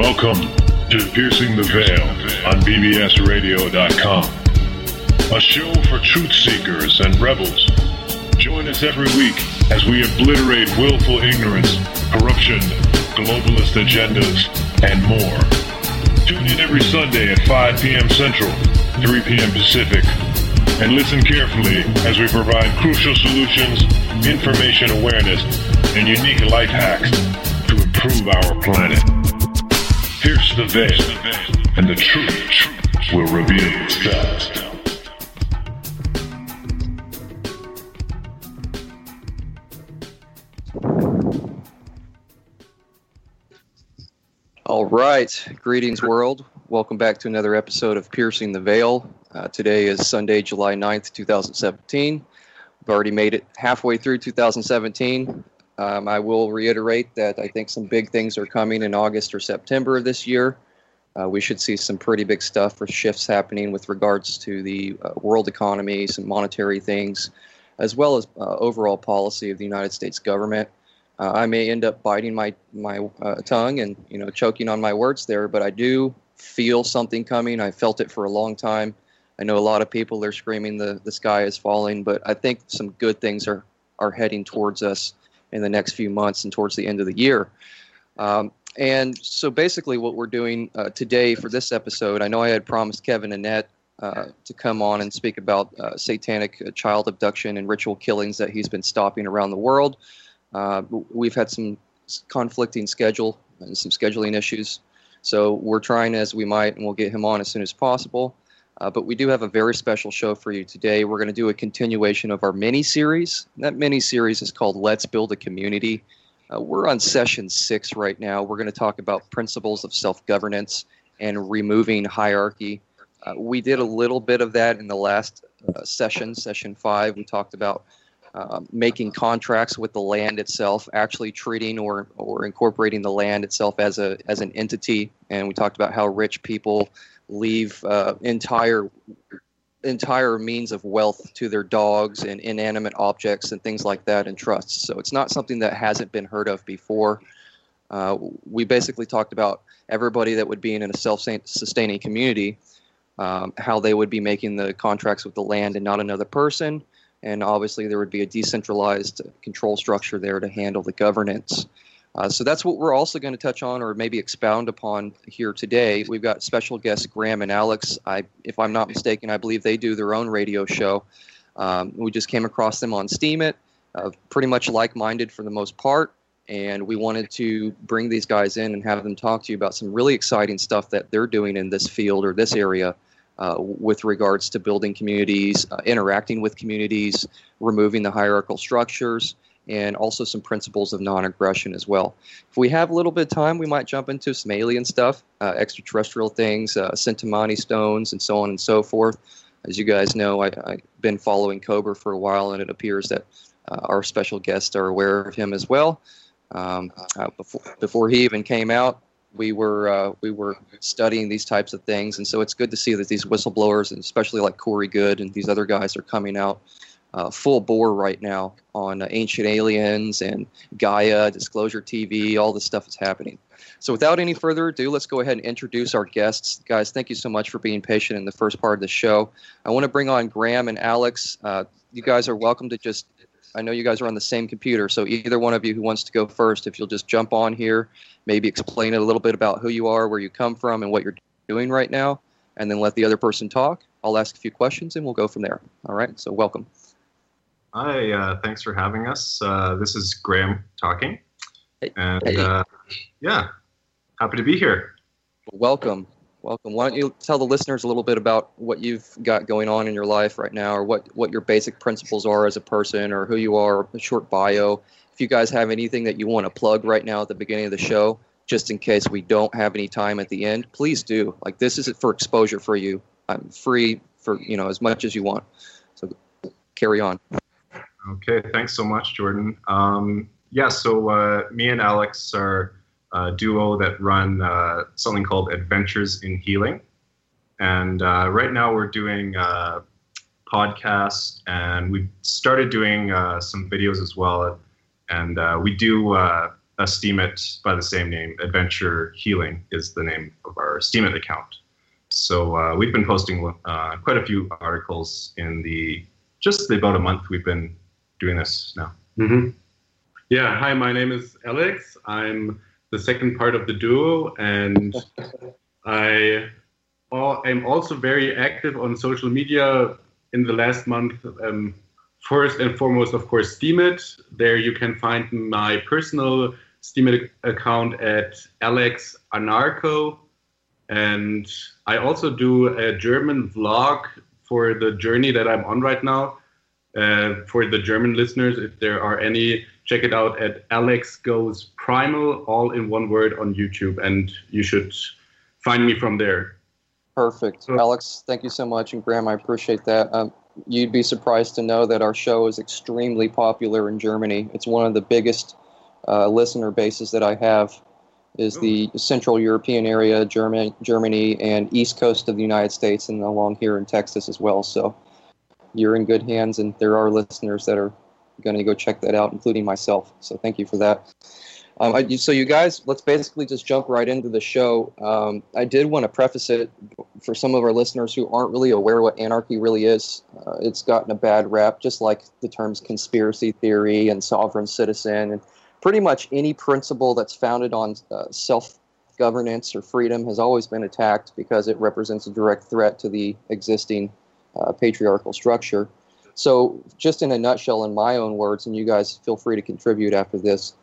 Welcome to Piercing the Veil on BBSRadio.com, a show for truth seekers and rebels. Join us every week as we obliterate willful ignorance, corruption, globalist agendas, and more. Tune in every Sunday at 5 p.m. Central, 3 p.m. Pacific, and listen carefully as we provide crucial solutions, information awareness, and unique life hacks to improve our planet. Pierce the veil, and the truth will reveal itself. All right. Greetings, world. Welcome back to another episode of Piercing the Veil. Uh, today is Sunday, July 9th, 2017. We've already made it halfway through 2017. Um, I will reiterate that I think some big things are coming in August or September of this year. Uh, we should see some pretty big stuff for shifts happening with regards to the uh, world economy, some monetary things, as well as uh, overall policy of the United States government. Uh, I may end up biting my my uh, tongue and you know choking on my words there, but I do feel something coming. I felt it for a long time. I know a lot of people are screaming the the sky is falling, but I think some good things are are heading towards us in the next few months and towards the end of the year. Um, and so basically, what we're doing uh, today for this episode, I know I had promised Kevin Annett uh, to come on and speak about uh, satanic uh, child abduction and ritual killings that he's been stopping around the world. Uh, we've had some conflicting schedule and some scheduling issues. So we're trying as we might, and we'll get him on as soon as possible. Uh, but we do have a very special show for you today. We're going to do a continuation of our mini series. That mini series is called Let's Build a Community. Uh, we're on session six right now. We're going to talk about principles of self governance and removing hierarchy. Uh, we did a little bit of that in the last uh, session, session five. We talked about uh, making contracts with the land itself, actually treating or, or incorporating the land itself as a as an entity, and we talked about how rich people leave uh, entire entire means of wealth to their dogs and inanimate objects and things like that in trusts. So it's not something that hasn't been heard of before. Uh, we basically talked about everybody that would be in a self-sustaining community, um, how they would be making the contracts with the land and not another person, and obviously there would be a decentralized control structure there to handle the governance. Uh, so that's what we're also going to touch on, or maybe expound upon here today. We've got special guests Graeme and Alex. I, if I'm not mistaken, I believe they do their own radio show. Um, we just came across them on Steemit, uh, pretty much like-minded for the most part, and we wanted to bring these guys in and have them talk to you about some really exciting stuff that they're doing in this field or this area. Uh, with regards to building communities, uh, interacting with communities, removing the hierarchical structures, and also some principles of non-aggression as well. If we have a little bit of time, we might jump into some alien stuff, uh, extraterrestrial things, uh, Chintamani stones, and so on and so forth. As you guys know, I, have been following Cobra for a while, and it appears that uh, our special guests are aware of him as well. Um, uh, before, before he even came out, we were uh, we were studying these types of things, and so it's good to see that these whistleblowers, and especially like Corey Goode and these other guys, are coming out uh, full bore right now on uh, Ancient Aliens and Gaia, Disclosure TV, all this stuff is happening. So, without any further ado, let's go ahead and introduce our guests. Guys, thank you so much for being patient in the first part of the show. I want to bring on Graeme and Alex. Uh, you guys are welcome to just, I know you guys are on the same computer, so either one of you who wants to go first, if you'll just jump on here, maybe explain it a little bit about who you are, where you come from, and what you're doing right now, and then let the other person talk. I'll ask a few questions and we'll go from there. All right, so welcome. Hi, uh, thanks for having us. Uh, this is Graeme talking. And uh, yeah, happy to be here. Welcome. Welcome. Why don't you tell the listeners a little bit about what you've got going on in your life right now, or what, what your basic principles are as a person, or who you are, a short bio. If you guys have anything that you want to plug right now at the beginning of the show, just in case we don't have any time at the end, please do. Like this is for exposure for you. I'm free for you know as much as you want. So carry on. Okay, thanks so much, Jordan. Um, yeah, so uh, me and Alex are a duo that run uh, something called Adventures in Healing. And uh, right now we're doing uh, podcasts and we've started doing uh, some videos as well. And uh, we do a a Steemit by the same name. Adventure Healing is the name of our Steemit account. So we've been posting quite a few articles in the just about a month we've been doing this now. Mm-hmm. Yeah. Hi, my name is Alex. I'm the second part of the duo, and I am also very active on social media in the last month. Um, first and foremost, of course, Steemit. There you can find my personal Steemit account at Alex Anarcho. And I also do a German vlog for the journey that I'm on right now. Uh, for the German listeners, if there are any, check it out at Alex Goes Primal, all in one word on YouTube, and you should find me from there. Perfect. So, Alex, thank you so much. And Graeme, I appreciate that. Um, you'd be surprised to know that our show is extremely popular in Germany. It's one of the biggest uh, listener bases that I have is the Central European area, German, Germany, and East Coast of the United States, and along here in Texas as well. So you're in good hands, and there are listeners that are going to go check that out, including myself. So thank you for that. Um, I, so you guys, let's basically just jump right into the show. Um, I did want to preface it for some of our listeners who aren't really aware what anarchy really is. Uh, it's gotten a bad rap, just like the terms conspiracy theory and sovereign citizen, and pretty much any principle that's founded on uh, self governance or freedom has always been attacked because it represents a direct threat to the existing uh, patriarchal structure. So, just in a nutshell, in my own words, and you guys feel free to contribute after this,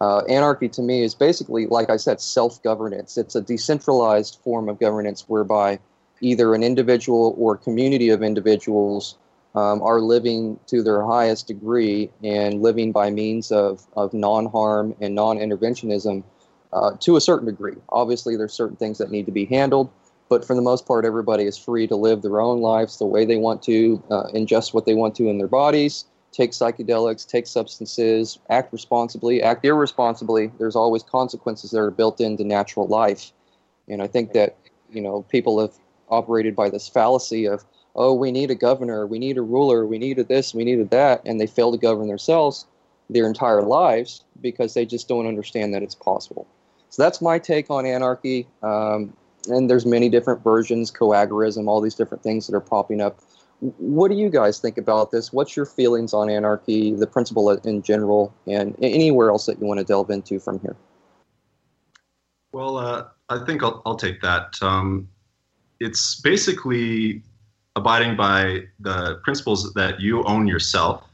uh, anarchy to me is basically, like I said, self governance. It's a decentralized form of governance whereby either an individual or community of individuals um, are living to their highest degree and living by means of, of non harm and non interventionism uh, to a certain degree. Obviously, there's certain things that need to be handled, but for the most part, everybody is free to live their own lives the way they want to, uh, ingest what they want to in their bodies, take psychedelics, take substances, act responsibly, act irresponsibly. There's always consequences that are built into natural life. And I think that, you know, people have operated by this fallacy of, oh, we need a governor, we need a ruler, we needed this, we needed that, and they fail to govern themselves their entire lives because they just don't understand that it's possible. So that's my take on anarchy. Um, and there's many different versions, coagorism, all these different things that are popping up what do you guys think about this? What's your feelings on anarchy, the principle in general, and anywhere else that you want to delve into from here? Well, uh, I think I'll, I'll take that. Um, it's basically abiding by the principles that you own yourself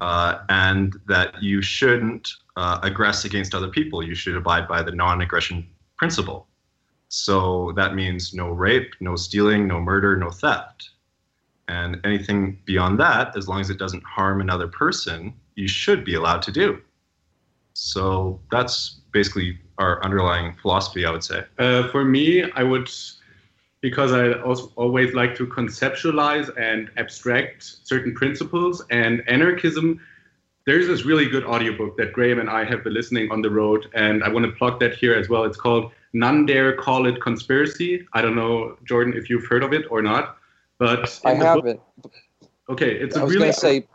uh, and that you shouldn't uh, aggress against other people. You should abide by the non aggression principle. So that means no rape, no stealing, no murder, no theft. And anything beyond that, as long as it doesn't harm another person, you should be allowed to do. So that's basically our underlying philosophy, I would say. Uh, for me, I would, because I also always like to conceptualize and abstract certain principles, and anarchism. There's this really good audiobook that Graeme and I have been listening on the road, and I want to plug that here as well. It's called None Dare Call It Conspiracy. I don't know, Jordan, if you've heard of it or not. But I haven't. Okay, it's I a was really. to say,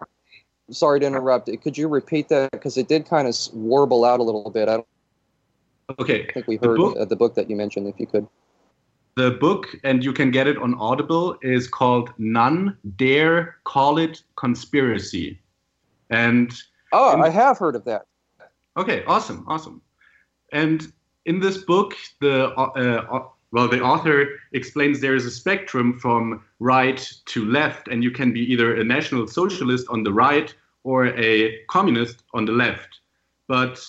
sorry to interrupt. Could you repeat that because it did kind of warble out a little bit. I don't. Okay. I think we heard the book, uh, the book that you mentioned. If you could. The book, and you can get it on Audible, is called "None Dare Call It Conspiracy," and. Oh, I have heard of that. Okay, awesome, awesome. And in this book, the uh, uh well, the author explains there is a spectrum from right to left, and you can be either a national socialist on the right or a communist on the left. But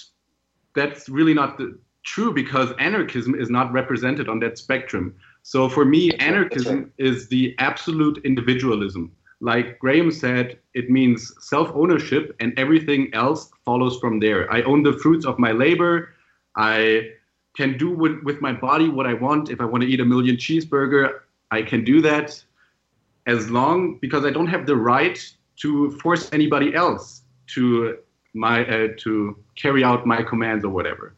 that's really not the, true because anarchism is not represented on that spectrum. So for me, anarchism is the absolute individualism. Like Graeme said, it means self ownership and everything else follows from there. I own the fruits of my labor. I can do with, with my body what I want. If I want to eat a million cheeseburger, I can do that as long because I don't have the right to force anybody else to my uh, to carry out my commands or whatever.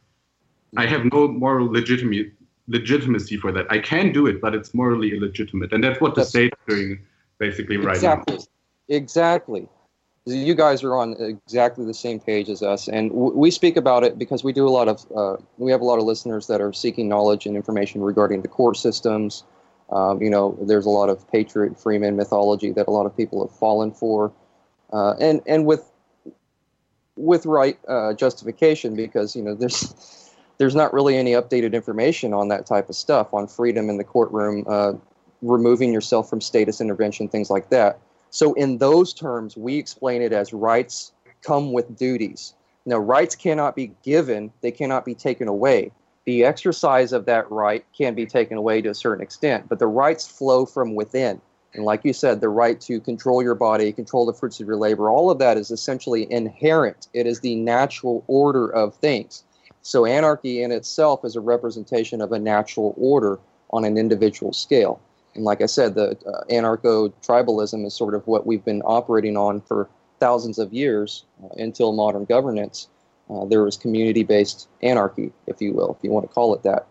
I have no moral legitimacy legitimacy for that. I can do it, but it's morally illegitimate, and that's what the state is doing basically right exactly. now. Exactly. You guys are on exactly the same page as us, and w- we speak about it because we do a lot of uh, we have a lot of listeners that are seeking knowledge and information regarding the court systems. Um, you know, there's a lot of patriot freeman mythology that a lot of people have fallen for, uh, and and with with right uh, justification because you know there's there's not really any updated information on that type of stuff on freedom in the courtroom, uh, removing yourself from status intervention, things like that. So, in those terms, we explain it as rights come with duties. Now, rights cannot be given, they cannot be taken away. The exercise of that right can be taken away to a certain extent, but the rights flow from within. And like you said, the right to control your body, control the fruits of your labor, all of that is essentially inherent. It is the natural order of things. So, anarchy in itself is a representation of a natural order on an individual scale. And like I said, the uh, anarcho tribalism is sort of what we've been operating on for thousands of years uh, until modern governance. Uh, there was community based anarchy, if you will, if you want to call it that.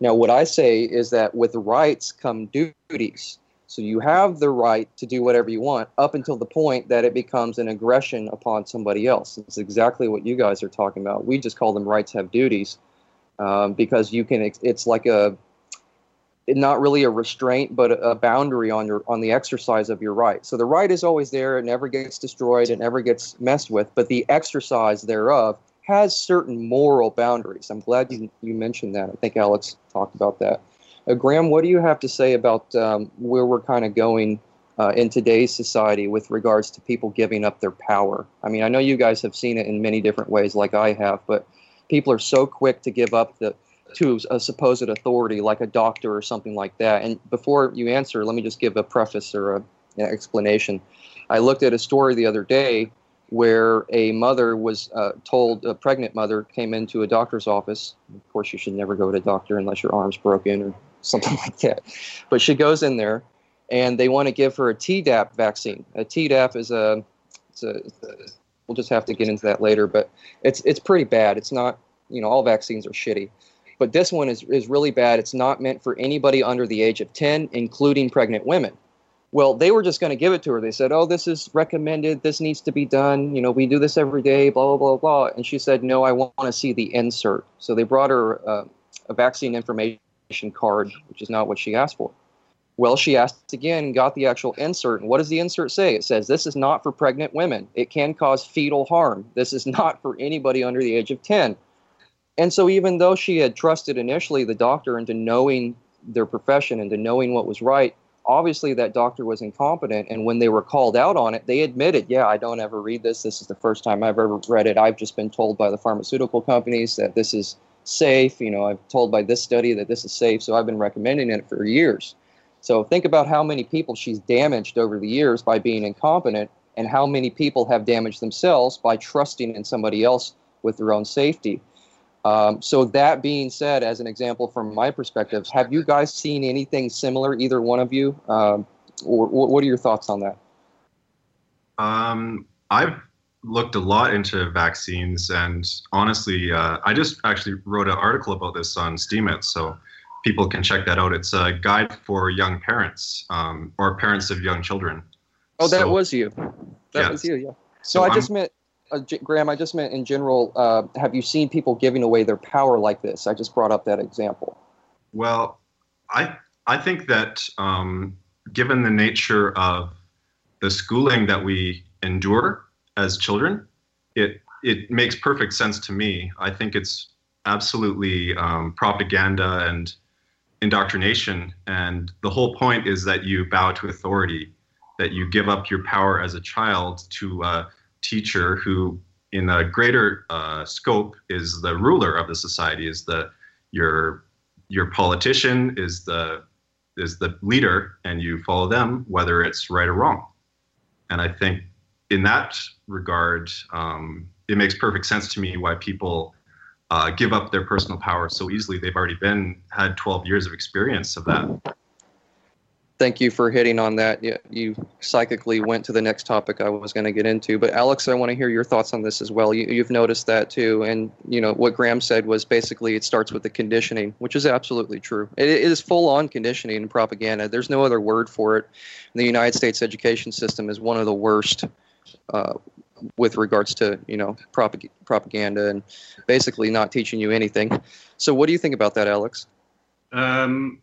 Now, what I say is that with rights come duties. So you have the right to do whatever you want up until the point that it becomes an aggression upon somebody else. It's exactly what you guys are talking about. We just call them rights have duties um, because you can. It's like a not really a restraint, but a boundary on your on the exercise of your right. So the right is always there; it never gets destroyed, it never gets messed with. But the exercise thereof has certain moral boundaries. I'm glad you you mentioned that. I think Alex talked about that. Uh, Graeme, what do you have to say about um, where we're kind of going uh, in today's society with regards to people giving up their power? I mean, I know you guys have seen it in many different ways, like I have, but people are so quick to give up the to a supposed authority like a doctor or something like that. And before you answer, let me just give a preface or a, an explanation. I looked at a story the other day where a mother was uh, told, a pregnant mother came into a doctor's office. Of course, you should never go to a doctor unless your arm's broken or something like that. But she goes in there and they want to give her a Tdap vaccine. A Tdap is a, it's a, it's a we'll just have to get into that later, but it's, it's pretty bad. It's not, you know, all vaccines are shitty but this one is, is really bad. It's not meant for anybody under the age of 10, including pregnant women. Well, they were just going to give it to her. They said, oh, this is recommended. This needs to be done. You know, we do this every day, blah, blah, blah, blah. And she said, no, I want to see the insert. So they brought her uh, a vaccine information card, which is not what she asked for. Well, she asked again, got the actual insert. And what does the insert say? It says, This is not for pregnant women. It can cause fetal harm. This is not for anybody under the age of 10. And so, even though she had trusted initially the doctor into knowing their profession and to knowing what was right, obviously that doctor was incompetent. And when they were called out on it, they admitted, yeah, I don't ever read this. This is the first time I've ever read it. I've just been told by the pharmaceutical companies that this is safe. You know, I've told by this study that this is safe. So I've been recommending it for years. So think about how many people she's damaged over the years by being incompetent and how many people have damaged themselves by trusting in somebody else with their own safety. Um, so that being said, as an example from my perspective, have you guys seen anything similar, either one of you, um, or what are your thoughts on that? Um, I've looked a lot into vaccines, and honestly, uh, I just actually wrote an article about this on Steemit, so people can check that out. It's a guide for young parents um, or parents of young children. Oh, that so, was you. That was you, yeah. So I just I'm, meant uh, Graeme, I just meant in general, uh, have you seen people giving away their power like this? I just brought up that example. Well, I I think that um, given the nature of the schooling that we endure as children, it it makes perfect sense to me. I think it's absolutely um, propaganda and indoctrination, and the whole point is that you bow to authority, that you give up your power as a child to uh, teacher who in a greater uh, scope is the ruler of the society is the your your politician is the is the leader and you follow them whether it's right or wrong. And i think in that regard um, it makes perfect sense to me why people uh, give up their personal power so easily. They've already been had 12 years of experience of that thank you for hitting on that. You, psychically went to the next topic I was going to get into. But Alex, I want to hear your thoughts on this as well. You, you've noticed that too, and you know what Graeme said was basically it starts with the conditioning, which is absolutely true. it, is full-on conditioning and propaganda. There's no other word for it. The United States education system is one of the worst uh, with regards to you know propag- propaganda and basically not teaching you anything. So, what do you think about that, Alex? Um,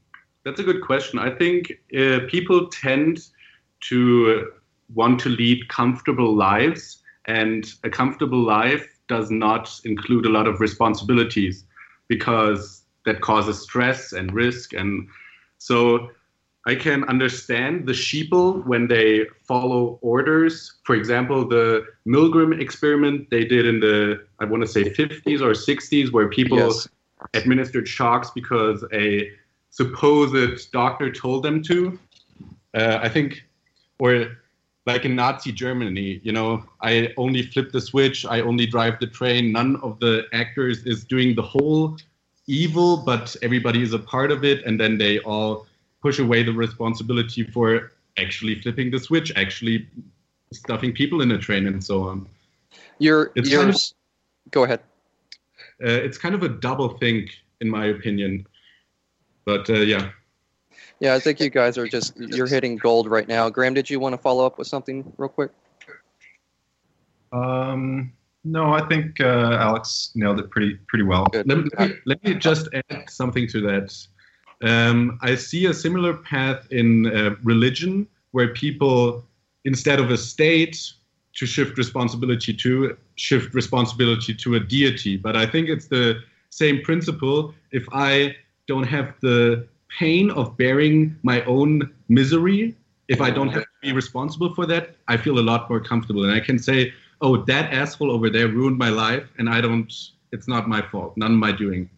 that's a good question. I think uh, people tend to want to lead comfortable lives, and a comfortable life does not include a lot of responsibilities because that causes stress and risk. And so I can understand the sheeple when they follow orders. For example, the Milgram experiment they did in the, I want to say 50s or 60s, where people yes. administered shocks because a supposed doctor told them to. Uh, I think, or like in Nazi Germany, you know, I only flip the switch, I only drive the train. None of the actors is doing the whole evil, but everybody is a part of it, and then they all push away the responsibility for actually flipping the switch, actually stuffing people in a train, and so on. You're, it's you're, kind of, go ahead. Uh, it's kind of a double think, in my opinion. But uh, yeah. Yeah, I think you guys are just you're hitting gold right now. Graeme, did you want to follow up with something real quick? Um, no, I think uh, Alex nailed it pretty pretty well. Let me, let me just add something to that. Um, I see a similar path in uh, religion where people, instead of a state to shift responsibility to, shift responsibility to a deity. But I think it's the same principle. If I don't have the pain of bearing my own misery, if I don't have to be responsible for that, I feel a lot more comfortable. And I can say, oh, that asshole over there ruined my life, and I don't, it's not my fault, none of my doing.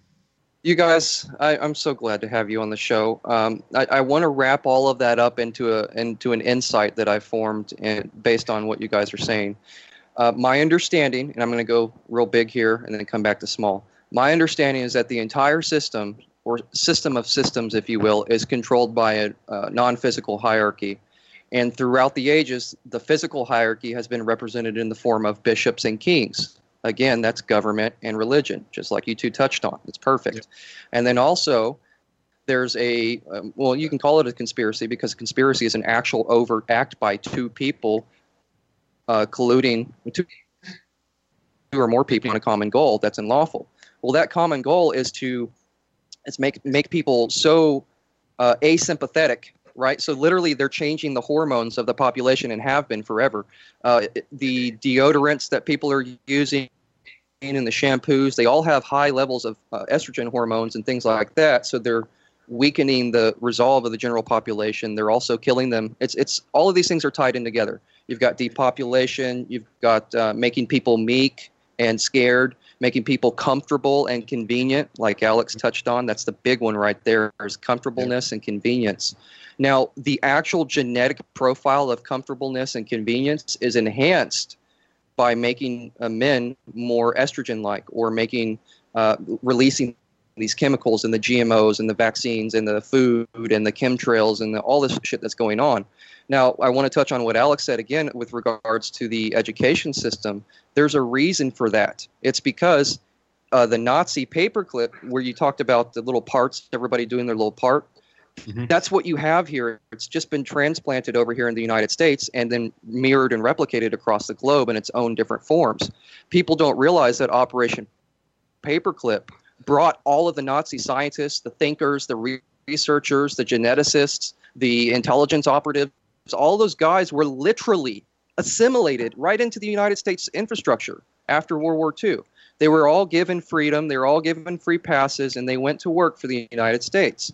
You guys, I, am so glad to have you on the show. Um, I, I want to wrap all of that up into a into an insight that I formed based on what you guys are saying. Uh, my understanding, and I'm going to go real big here and then come back to small. My understanding is that the entire system or system of systems, if you will, is controlled by a, a non physical hierarchy. And throughout the ages, the physical hierarchy has been represented in the form of bishops and kings. Again, that's government and religion, just like you two touched on. It's perfect. Yeah. And then also, there's a, um, well, you can call it a conspiracy because conspiracy is an actual overt act by two people uh, colluding, two, two or more people on a common goal that's unlawful. Well, that common goal is to is make make people so uh, asympathetic right? So literally, they're changing the hormones of the population and have been forever. Uh, the deodorants that people are using and the shampoos, they all have high levels of uh, estrogen hormones and things like that. So they're weakening the resolve of the general population. They're also killing them. It's it's all of these things are tied in together. You've got depopulation. You've got uh, making people meek and scared making people comfortable and convenient, like Alex touched on. That's the big one right there is comfortableness and convenience. Now, the actual genetic profile of comfortableness and convenience is enhanced by making uh, men more estrogen like or making uh, releasing these chemicals and the GMOs and the vaccines and the food and the chemtrails and the, all this shit that's going on. Now, I want to touch on what Alex said again with regards to the education system. There's a reason for that. It's because uh, the Nazi paperclip, where you talked about the little parts, everybody doing their little part, mm-hmm. that's what you have here. It's just been transplanted over here in the United States and then mirrored and replicated across the globe in its own different forms. People don't realize that Operation Paperclip brought all of the Nazi scientists, the thinkers, the researchers, the geneticists, the intelligence operatives, all those guys were literally assimilated right into the United States infrastructure after World War II. They were all given freedom, they were all given free passes, and they went to work for the United States.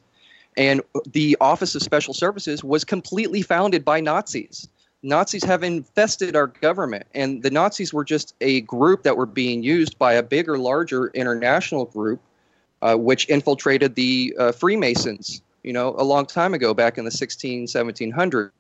And the Office of Special Services was completely founded by Nazis. Nazis have infested our government, and the Nazis were just a group that were being used by a bigger, larger international group, uh, which infiltrated the uh, Freemasons, you know, a long time ago, back in the 16, 1700s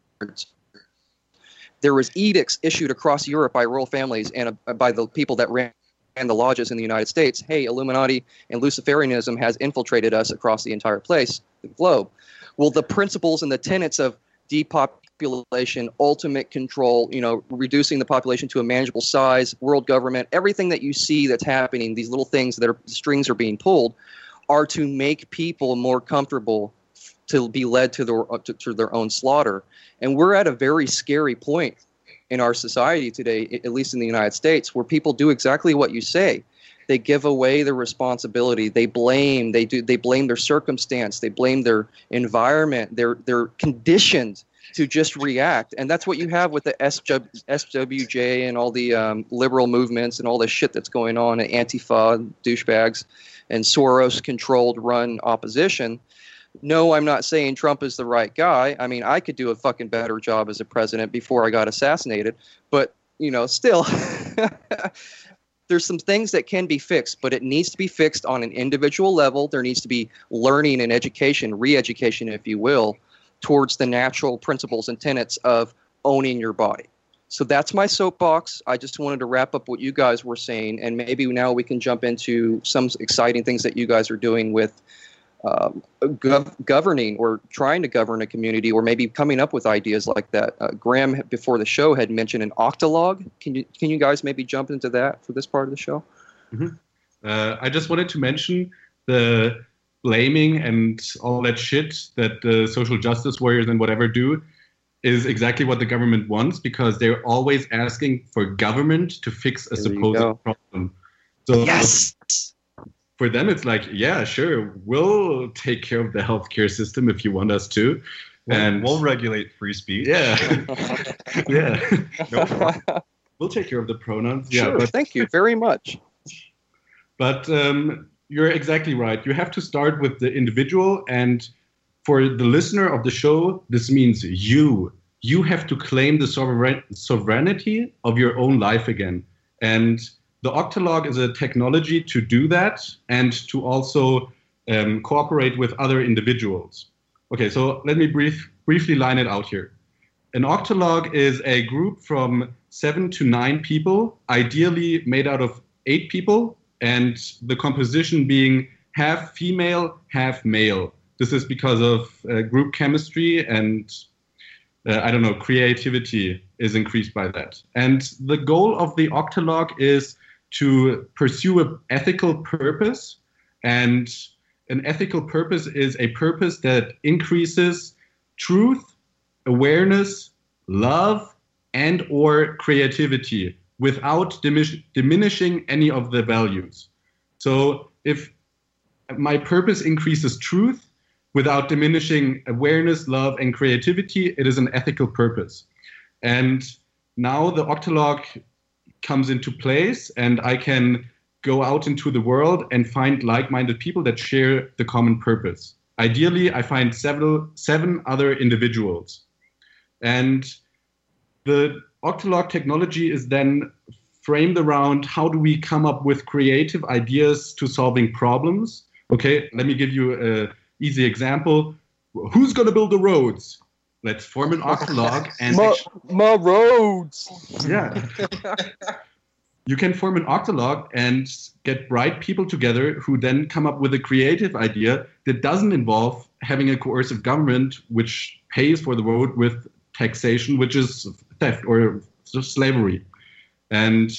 there was edicts issued across Europe by royal families and uh, by the people that ran the lodges in the United States. Hey, Illuminati and Luciferianism has infiltrated us across the entire place, the globe. Well, the principles and the tenets of depopulation, ultimate control, you know, reducing the population to a manageable size, world government, everything that you see that's happening, these little things that are strings are being pulled, are to make people more comfortable to be led to their uh, to, to their own slaughter. And we're at a very scary point in our society today, at least in the United States, where people do exactly what you say. They give away their responsibility. They blame. They do. They blame their circumstance. They blame their environment. They're they're conditioned to just react, and that's what you have with the SWJ and all the um, liberal movements and all the shit that's going on, and Antifa douchebags, and Soros-controlled, run opposition no, I'm not saying Trump is the right guy. I mean, I could do a fucking better job as a president before I got assassinated, but you know, still there's some things that can be fixed, but it needs to be fixed on an individual level. There needs to be learning and education, re-education if you will, towards the natural principles and tenets of owning your body. So that's my soapbox. I just wanted to wrap up what you guys were saying, and maybe now we can jump into some exciting things that you guys are doing with um, gov- governing or trying to govern a community or maybe coming up with ideas like that. Uh, Graeme before the show had mentioned an octalog. Can you can you guys maybe jump into that for this part of the show? Mm-hmm. Uh, I just wanted to mention the blaming and all that shit that the social justice warriors and whatever do is exactly what the government wants because they're always asking for government to fix a there supposed problem. So yes! for them it's like yeah sure we'll take care of the healthcare system if you want us to. We'll, and we'll regulate free speech. Yeah. Yeah. No we'll take care of the pronouns. Sure, yeah but, thank you very much. But um, you're exactly right you have to start with the individual and for the listener of the show this means you you have to claim the sovereign, sovereignty of your own life again and the Octalog is a technology to do that and to also um, cooperate with other individuals. Okay, so let me brief, briefly line it out here. An Octalog is a group from seven to nine people, ideally made out of eight people, and the composition being half female, half male. This is because of uh, group chemistry and uh, I don't know, creativity is increased by that. And the goal of the Octalog is to pursue an ethical purpose. And an ethical purpose is a purpose that increases truth, awareness, love, and or creativity without diminishing any of the values. So if my purpose increases truth without diminishing awareness, love, and creativity, it is an ethical purpose. And now the Octalog comes into place and I can go out into the world and find like-minded people that share the common purpose. Ideally, I find several seven other individuals. And the Octalog technology is then framed around how do we come up with creative ideas to solving problems. Okay, let me give you an easy example. Who's going to build the roads? Let's form an octalog and my, my roads. Yeah. you can form an octalog and get bright people together who then come up with a creative idea that doesn't involve having a coercive government which pays for the road with taxation, which is theft or slavery. And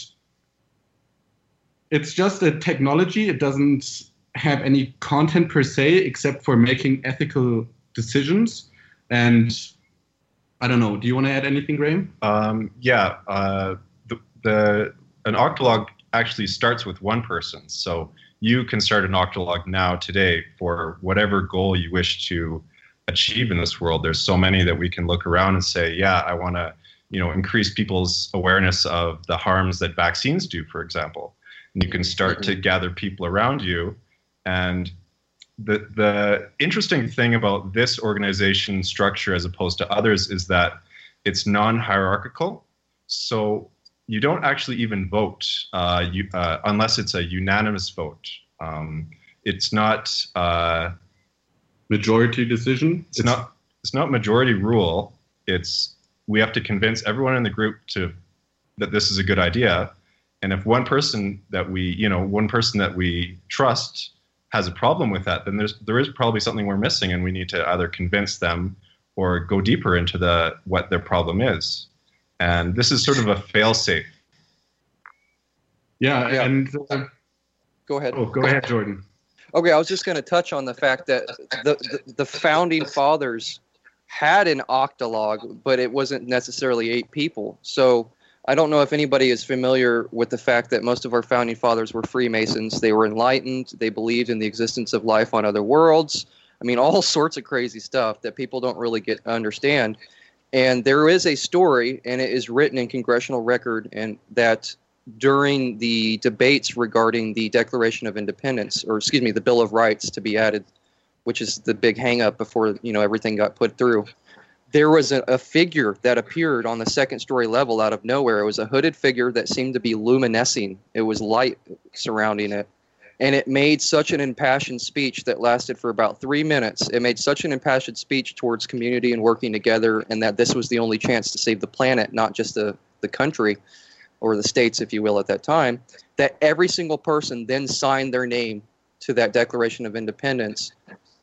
it's just a technology. It doesn't have any content per se except for making ethical decisions. And I don't know. Do you want to add anything, Graeme? Um, yeah. Uh, the, the an octalog actually starts with one person. So you can start an octalog now today for whatever goal you wish to achieve in this world. There's so many that we can look around and say, yeah, I want to, you know, increase people's awareness of the harms that vaccines do, for example. And you can start to gather people around you and the the interesting thing about this organization structure as opposed to others is that it's non-hierarchical. So you don't actually even vote uh, you, uh, unless it's a unanimous vote. Um, it's not uh, majority decision. It's, it's not. It's not majority rule. It's we have to convince everyone in the group to that this is a good idea. And if one person that we, you know, one person that we trust has a problem with that, then there's there is probably something we're missing, and we need to either convince them or go deeper into the what their problem is. And this is sort of a fail-safe. Yeah, yeah. and uh, go ahead. Oh, go, go ahead, ahead, Jordan. Okay, I was just going to touch on the fact that the, the, the founding fathers had an octalog, but it wasn't necessarily eight people. So I don't know if anybody is familiar with the fact that most of our founding fathers were Freemasons. They were enlightened. They believed in the existence of life on other worlds. I mean, all sorts of crazy stuff that people don't really get understand. And there is a story, and it is written in congressional record, and that during the debates regarding the Declaration of Independence, or excuse me, the Bill of Rights to be added, which is the big hangup before you know everything got put through there was a, a, figure that appeared on the second story level out of nowhere. It was a hooded figure that seemed to be luminescing. It was light surrounding it. And it made such an impassioned speech that lasted for about three minutes. It made such an impassioned speech towards community and working together, and that this was the only chance to save the planet, not just the, the country or the states, if you will, at that time, that every single person then signed their name to that Declaration of Independence.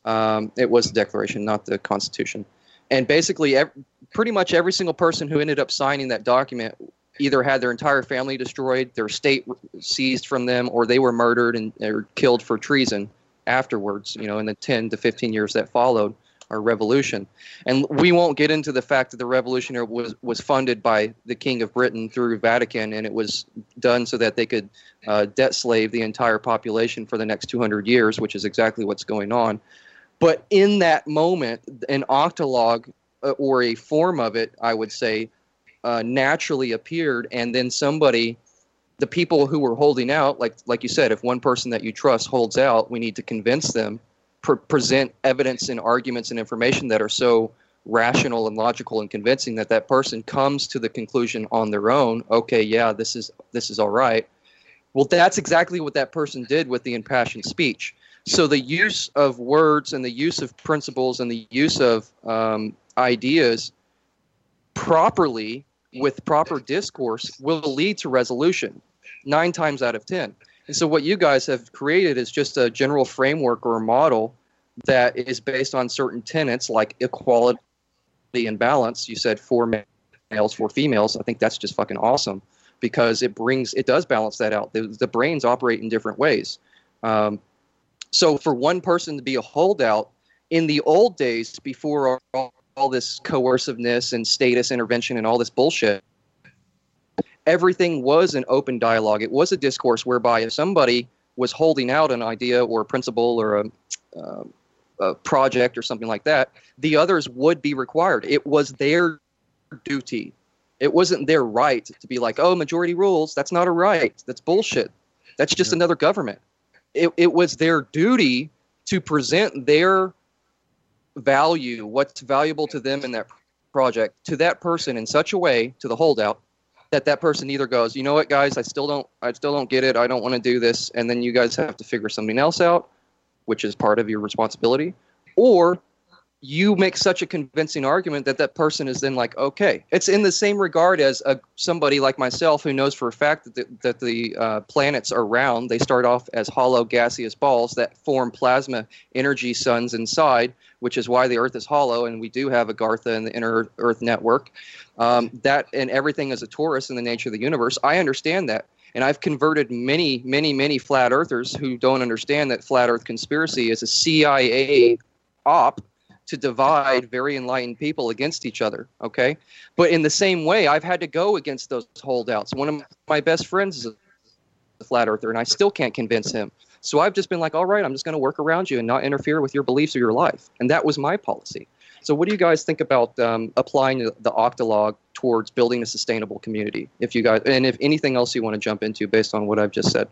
Um, it was the Declaration, not the Constitution and basically every, pretty much every single person who ended up signing that document either had their entire family destroyed, their state seized from them, or they were murdered and or killed for treason afterwards. You know, in the 10 to 15 years that followed our revolution. And we won't get into the fact that the revolution was was funded by the King of Britain through Vatican, and it was done so that they could uh, debt slave the entire population for the next 200 years, which is exactly what's going on. But in that moment, an octalog uh, or a form of it, I would say, uh, naturally appeared, and then somebody, the people who were holding out, like like you said, if one person that you trust holds out, we need to convince them, pre- present evidence and arguments and information that are so rational and logical and convincing that that person comes to the conclusion on their own. Okay, yeah, this is this is all right. Well, that's exactly what that person did with the impassioned speech. So the use of words and the use of principles and the use of um, ideas properly with proper discourse will lead to resolution nine times out of ten. And so what you guys have created is just a general framework or a model that is based on certain tenets like equality and balance. You said four males, four females. I think that's just fucking awesome because it brings it does balance that out. The, the brains operate in different ways. Um, so for one person to be a holdout in the old days before all, all this coerciveness and status intervention and all this bullshit, everything was an open dialogue. It was a discourse whereby if somebody was holding out an idea or a principle or a, uh, a project or something like that, the others would be required. It was their duty. It wasn't their right to be like, oh, majority rules. That's not a right. That's bullshit. That's just yeah. another government it, it was their duty to present their value, what's valuable to them in that project, to that person in such a way, to the holdout, that that person either goes, you know what, guys, I still don't, I still don't get it. I don't want to do this, and then you guys have to figure something else out, which is part of your responsibility, or you make such a convincing argument that that person is then like, okay. It's in the same regard as a, somebody like myself who knows for a fact that the, that the uh, planets are round. They start off as hollow gaseous balls that form plasma energy suns inside, which is why the Earth is hollow, and we do have Agartha in the inner Earth network. Um, that and everything is a torus in the nature of the universe. I understand that. And I've converted many, many, many flat earthers who don't understand that flat earth conspiracy is a CIA op to divide very enlightened people against each other. Okay, but in the same way, I've had to go against those holdouts. One of my best friends is a flat earther, and I still can't convince him. So I've just been like, all right, I'm just going to work around you and not interfere with your beliefs or your life, and that was my policy. So what do you guys think about um, applying the octalog towards building a sustainable community? If you guys, and if anything else you want to jump into based on what I've just said.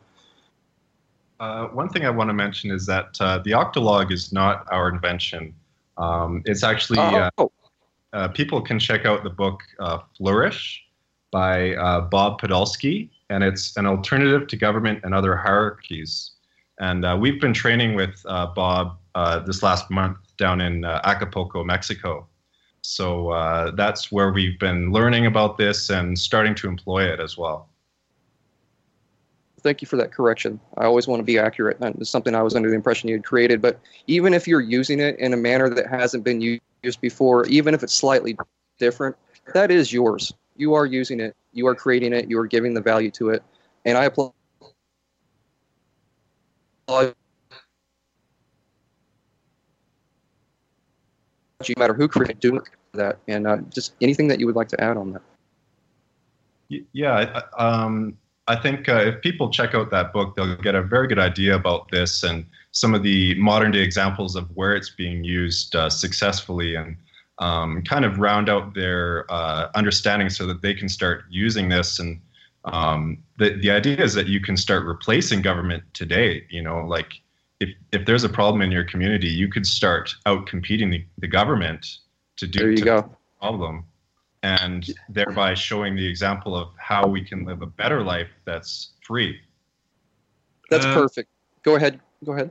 Uh, one thing I want to mention is that uh, the octalog is not our invention. Um, it's actually uh, oh. uh, people can check out the book uh, Flourish by uh, Bob Podolsky, and it's an alternative to government and other hierarchies. And uh, we've been training with uh, Bob this last month down in Acapulco, Mexico. So that's where we've been learning about this and starting to employ it as well thank you for that correction. I always want to be accurate. It's something I was under the impression you had created. But even if you're using it in a manner that hasn't been used before, even if it's slightly different, that is yours. You are using it. You are creating it. You are giving the value to it. And I applaud no matter who created that. And uh, just anything that you would like to add on that. Yeah, um, I think uh, if people check out that book, they'll get a very good idea about this and some of the modern day examples of where it's being used uh, successfully and um, kind of round out their uh, understanding so that they can start using this. And um, the, the idea is that you can start replacing government today. You know, like if, if there's a problem in your community, you could start out competing the, the government to do there you go. problem and thereby showing the example of how we can live a better life that's free. That's Uh, perfect. Go ahead. Go ahead.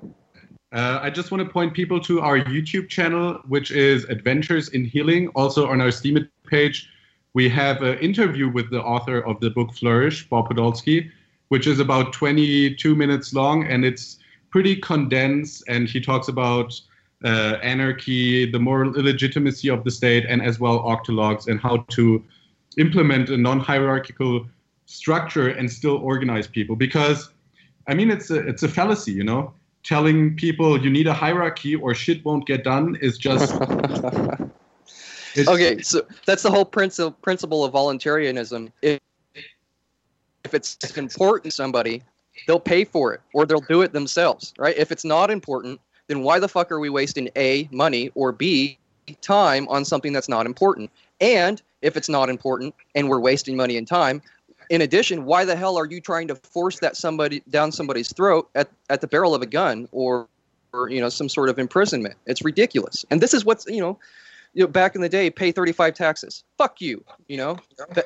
Uh, I just want to point people to our YouTube channel, which is Adventures in Healing. Also on our Steem page, we have an interview with the author of the book Flourish, Bob Podolsky, which is about 22 minutes long, and it's pretty condensed. And he talks about uh, anarchy, the moral illegitimacy of the state, and as well octalogs, and how to implement a non-hierarchical structure and still organize people. Because, I mean, it's a it's a fallacy, you know telling people you need a hierarchy or shit won't get done is just okay, so that's the whole principle principle of voluntarism. If, if it's important to somebody, they'll pay for it or they'll do it themselves, right? If it's not important, then why the fuck are we wasting A, money, or B, time on something that's not important? And if it's not important and we're wasting money and time, in addition, why the hell are you trying to force that somebody down somebody's throat at, at the barrel of a gun or, or you know some sort of imprisonment? It's ridiculous. And this is what's you know, you know back in the day, pay 35 taxes. Fuck you. You know,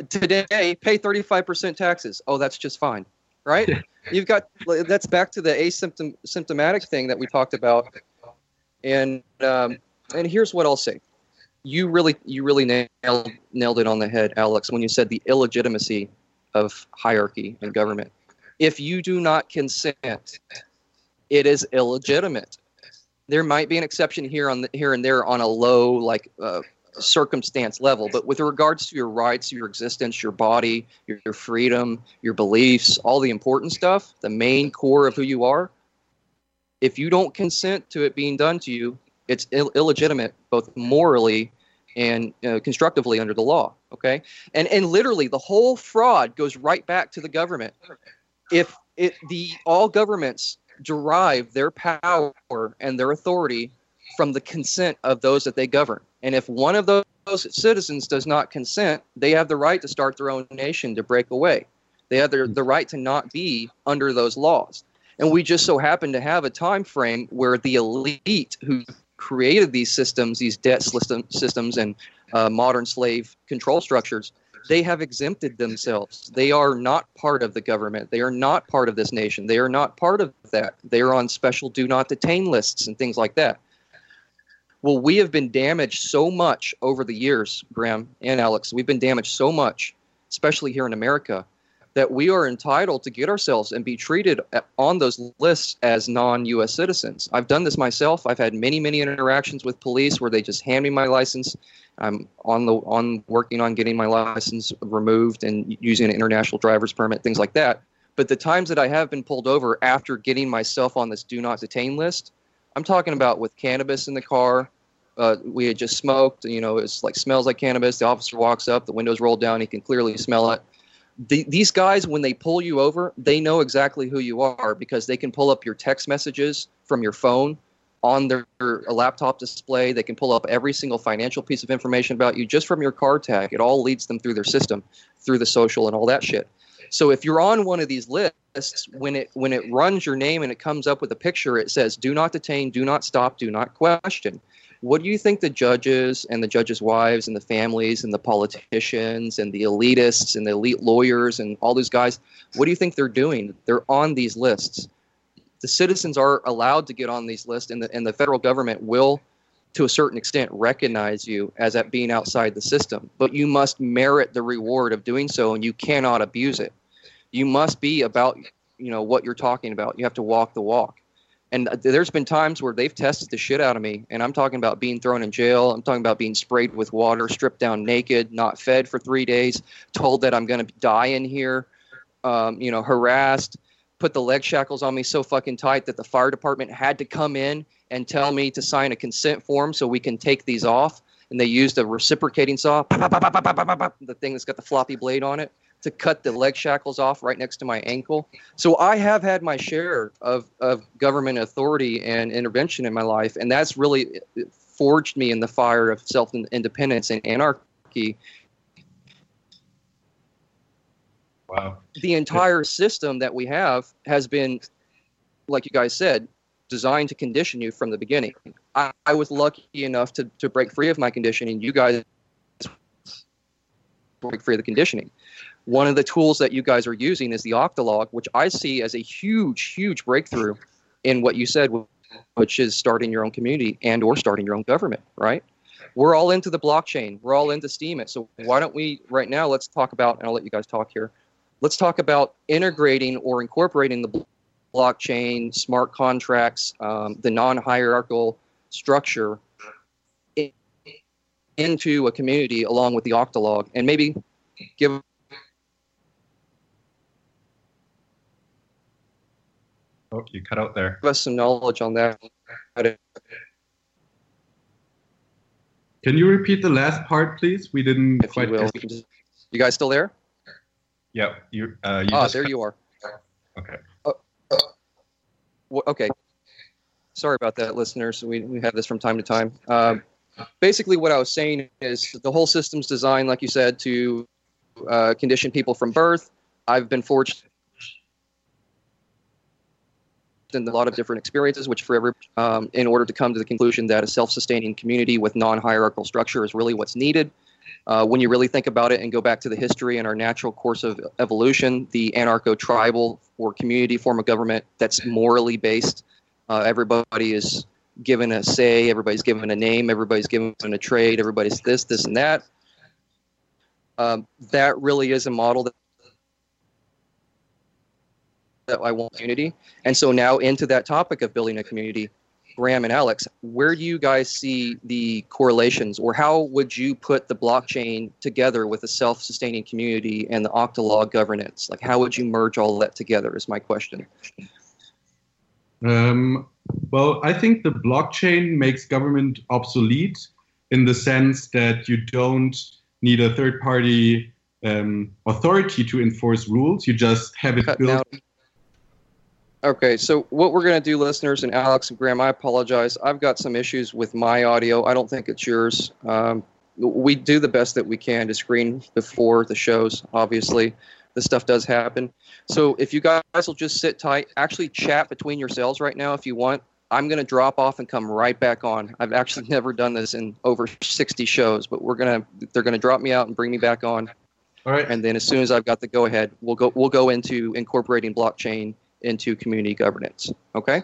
today pay 35% taxes. Oh, that's just fine, right? You've got that's back to the asymptom symptomatic thing that we talked about. And um, and here's what I'll say. You really you really nailed nailed it on the head, Alex, when you said the illegitimacy of hierarchy and government. If you do not consent, it is illegitimate. There might be an exception here on the, here and there on a low like uh, circumstance level, but with regards to your rights, your existence, your body, your, your freedom, your beliefs, all the important stuff, the main core of who you are, if you don't consent to it being done to you, it's Ill- illegitimate both morally and uh, constructively under the law. Okay, and and literally the whole fraud goes right back to the government. If it the all governments derive their power and their authority from the consent of those that they govern, and if one of those citizens does not consent, they have the right to start their own nation to break away. They have the, the right to not be under those laws. And we just so happen to have a time frame where the elite who created these systems, these debt system, systems, and uh, modern slave control structures, they have exempted themselves. They are not part of the government. They are not part of this nation. They are not part of that. They are on special do not detain lists and things like that. Well, we have been damaged so much over the years, Graeme and Alex. We've been damaged so much, especially here in America, that we are entitled to get ourselves and be treated on those lists as non-U.S. citizens. I've done this myself. I've had many, many interactions with police where they just hand me my license. I'm on the on working on getting my license removed and using an international driver's permit, things like that. But the times that I have been pulled over after getting myself on this do not detain list, I'm talking about with cannabis in the car. Uh, we had just smoked. You know, it's like smells like cannabis. The officer walks up, the windows rolled down. He can clearly smell it the, these guys, when they pull you over, they know exactly who you are because they can pull up your text messages from your phone on their, their laptop display. They can pull up every single financial piece of information about you just from your car tag. It all leads them through their system, through the social and all that shit. So if you're on one of these lists, when it when it runs your name and it comes up with a picture, it says "Do not detain, do not stop, do not question." What do you think the judges and the judges' wives and the families and the politicians and the elitists and the elite lawyers and all those guys, what do you think they're doing? They're on these lists. The citizens are allowed to get on these lists, and the, and the federal government will, to a certain extent, recognize you as at being outside the system. But you must merit the reward of doing so, and you cannot abuse it. You must be about, you know, what you're talking about. You have to walk the walk and there's been times where they've tested the shit out of me and i'm talking about being thrown in jail i'm talking about being sprayed with water stripped down naked not fed for three days told that i'm going to die in here um, you know harassed put the leg shackles on me so fucking tight that the fire department had to come in and tell me to sign a consent form so we can take these off. And they used a reciprocating saw, the thing that's got the floppy blade on it, to cut the leg shackles off right next to my ankle. So I have had my share of, of government authority and intervention in my life, and that's really forged me in the fire of self independence and anarchy. Wow. The entire system that we have has been, like you guys said, designed to condition you from the beginning. I, I was lucky enough to, to break free of my conditioning. You guys break free of the conditioning. One of the tools that you guys are using is the Octalog, which I see as a huge, huge breakthrough in what you said, which is starting your own community and or starting your own government, right? We're all into the blockchain. We're all into Steemit. So why don't we right now let's talk about and I'll let you guys talk here. Let's talk about integrating or incorporating the blockchain, smart contracts, um, the non-hierarchical structure in, into a community along with the Octalog, and maybe give Oh, you cut out there. Give us some knowledge on that. Can you repeat the last part, please? We didn't If you will. You guys still there? Yeah, you. Uh, you Ah, there cut- you are. Okay. Wh- okay. Sorry about that, listeners. We, we have this from time to time. Um, basically, what I was saying is the whole system's designed, like you said, to uh, condition people from birth. I've been forged a lot of different experiences, which for every, um, in order to come to the conclusion that a self-sustaining community with non-hierarchical structure is really what's needed. Uh, when you really think about it and go back to the history and our natural course of evolution, the anarcho-tribal or community form of government that's morally based, uh, everybody is given a say, everybody's given a name, everybody's given a trade, everybody's this, this, and that. Um, that really is a model that that I want community. And so now into that topic of building a community, Graeme and Alex, where do you guys see the correlations or how would you put the blockchain together with a self-sustaining community and the Octalog governance? Like how would you merge all that together is my question. Um, well, I think the blockchain makes government obsolete in the sense that you don't need a third party um, authority to enforce rules. You just have it built. Okay, so what we're going to do, listeners, and Alex and Graeme, I apologize. I've got some issues with my audio. I don't think it's yours. Um, we do the best that we can to screen before the shows, obviously. This stuff does happen. So if you guys will just sit tight, actually chat between yourselves right now if you want. I'm going to drop off and come right back on. I've actually never done this in over 60 shows, but we're going to they're going to drop me out and bring me back on All right. and then as soon as I've got the go ahead, we'll go we'll go into incorporating blockchain into community governance. Okay,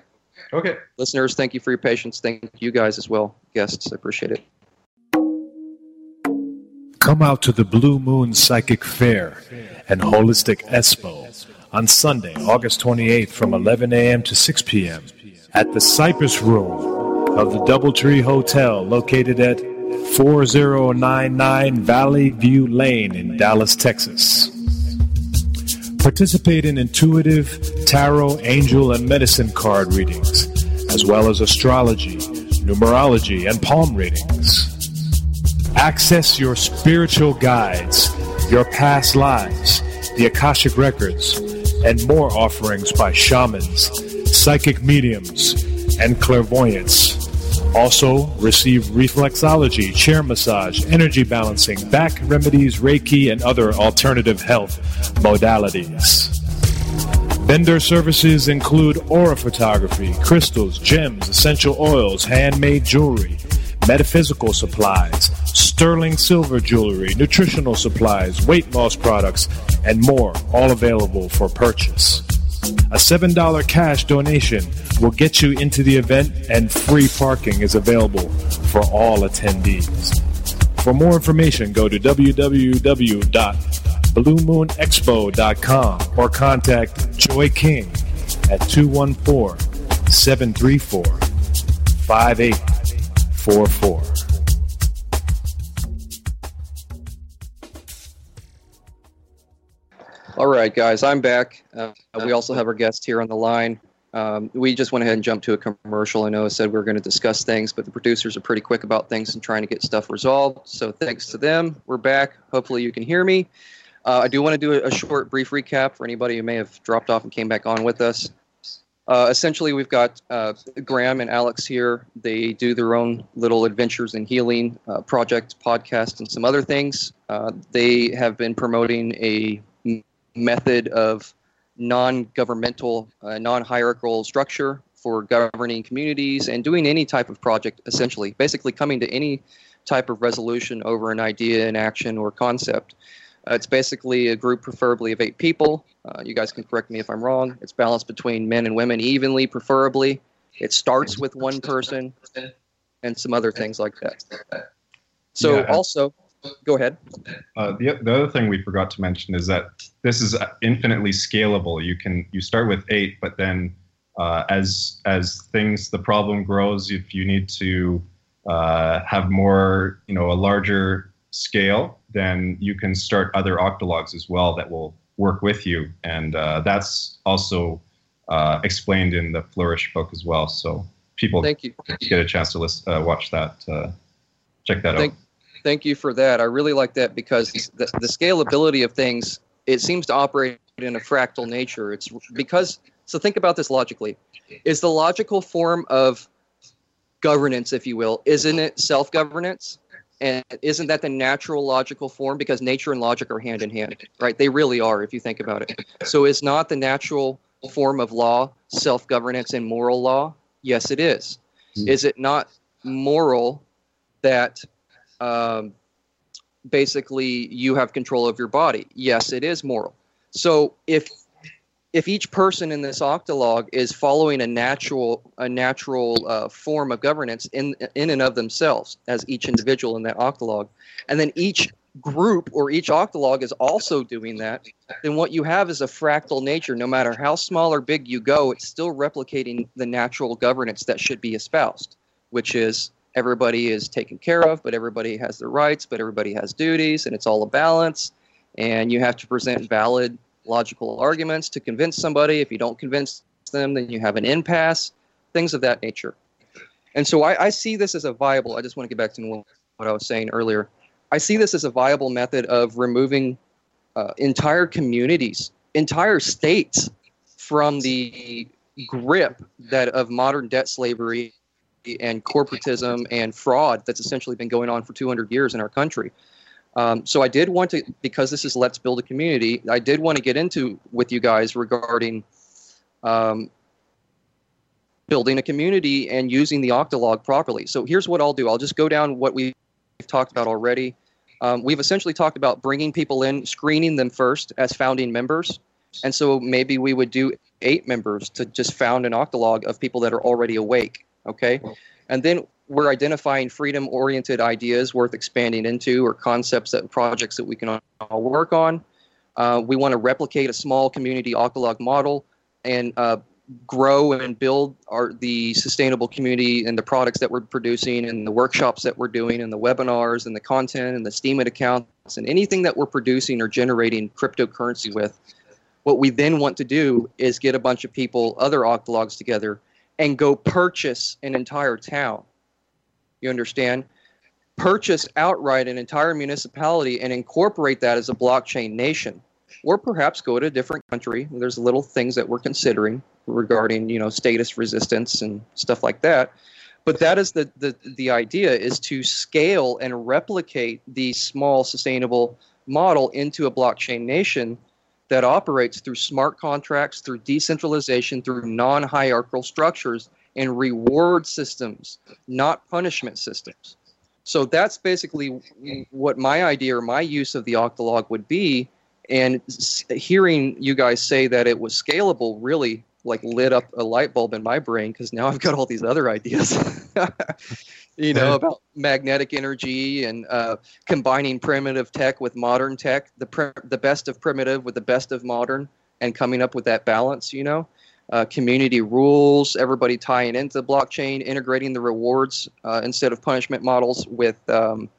Okay. listeners, thank you for your patience. Thank you guys as well, guests. I appreciate it. Come out to the Blue Moon Psychic Fair and Holistic Expo on Sunday, August 28th from 11 a.m. to 6 p.m. at the Cypress Room of the Doubletree Hotel located at 4099 Valley View Lane in Dallas, Texas. Participate in intuitive, tarot, angel, and medicine card readings, as well as astrology, numerology, and palm readings. Access your spiritual guides, your past lives, the Akashic Records, and more offerings by shamans, psychic mediums, and clairvoyants. Also, receive reflexology, chair massage, energy balancing, back remedies, Reiki, and other alternative health modalities. Vendor services include aura photography, crystals, gems, essential oils, handmade jewelry, metaphysical supplies, sterling silver jewelry, nutritional supplies, weight loss products, and more, all available for purchase. A $7 cash donation will get you into the event, and free parking is available for all attendees. For more information, go to www.bluemoonexpo.com or contact Joy King at 214 734 5844. All right, guys, I'm back. Uh, we also have our guest here on the line. Um, we just went ahead and jumped to a commercial. I know I said we were going to discuss things, but the producers are pretty quick about things and trying to get stuff resolved. So thanks to them, we're back. Hopefully you can hear me. Uh, I do want to do a, short, brief recap for anybody who may have dropped off and came back on with us. Uh, essentially, we've got uh, Graeme and Alex here. They do their own little adventures in healing uh, project, podcast, and some other things. Uh, they have been promoting a method of non-governmental, uh, non-hierarchical structure for governing communities and doing any type of project. Essentially, basically coming to any type of resolution over an idea, an action, or concept. Uh, it's basically a group, preferably of eight people. Uh, you guys can correct me if I'm wrong. It's balanced between men and women evenly, preferably. It starts with one person and some other things like that. So, yeah, also, go ahead. Uh, the, the other thing we forgot to mention is that this is infinitely scalable. You can you start with eight, but then uh, as as things the problem grows, if you need to uh, have more, you know, a larger scale, then you can start other octalogs as well that will work with you. And uh, that's also uh, explained in the Flourish book as well. So people thank you. get a chance to listen, uh, watch that, uh, check that thank, out. Thank you for that. I really like that because the, the scalability of things, it seems to operate in a fractal nature. It's because, so think about this logically. Is the logical form of governance, if you will, isn't it self governance? And isn't that the natural logical form? Because nature and logic are hand in hand, right? They really are, if you think about it. So is not the natural form of law self governance and moral law? Yes, it is. Mm-hmm. Is it not moral that um, basically you have control of your body? Yes, it is moral. So if if each person in this octalog is following a natural a natural uh, form of governance in in and of themselves as each individual in that octalog, and then each group or each octalog is also doing that, then what you have is a fractal nature. No matter how small or big you go, it's still replicating the natural governance that should be espoused, which is everybody is taken care of, but everybody has their rights, but everybody has duties, and it's all a balance. And you have to present valid logical arguments to convince somebody. If you don't convince them, then you have an impasse, things of that nature. And so I, I see this as a viable, I just want to get back to what I was saying earlier. I see this as a viable method of removing uh, entire communities, entire states from the grip that of modern debt slavery and corporatism and fraud that's essentially been going on for 200 years in our country. Um, so I did want to, because this is Let's Build a Community, I did want to get into with you guys regarding um, building a community and using the Octalog properly. So here's what I'll do. I'll just go down what we've talked about already. Um, we've essentially talked about bringing people in, screening them first as founding members. And so maybe we would do eight members to just found an Octalog of people that are already awake. Okay. And then we're identifying freedom oriented ideas worth expanding into or concepts that projects that we can all work on. Uh, we want to replicate a small community Octalog model and uh, grow and build our the sustainable community and the products that we're producing and the workshops that we're doing and the webinars and the content and the Steemit accounts and anything that we're producing or generating cryptocurrency with. What we then want to do is get a bunch of people, other Octalogs together, and go purchase an entire town you understand? Purchase outright an entire municipality and incorporate that as a blockchain nation. Or perhaps go to a different country. There's little things that we're considering regarding, you know, status resistance and stuff like that. But that is the, the, the idea is to scale and replicate the small sustainable model into a blockchain nation that operates through smart contracts, through decentralization, through non hierarchical structures and reward systems, not punishment systems. So that's basically what my idea or my use of the Octalog would be. And hearing you guys say that it was scalable really like lit up a light bulb in my brain because now I've got all these other ideas. you know about magnetic energy and uh, combining primitive tech with modern tech, the pre- the best of primitive with the best of modern, and coming up with that balance. You know, uh, community rules, everybody tying into the blockchain, integrating the rewards uh, instead of punishment models with um,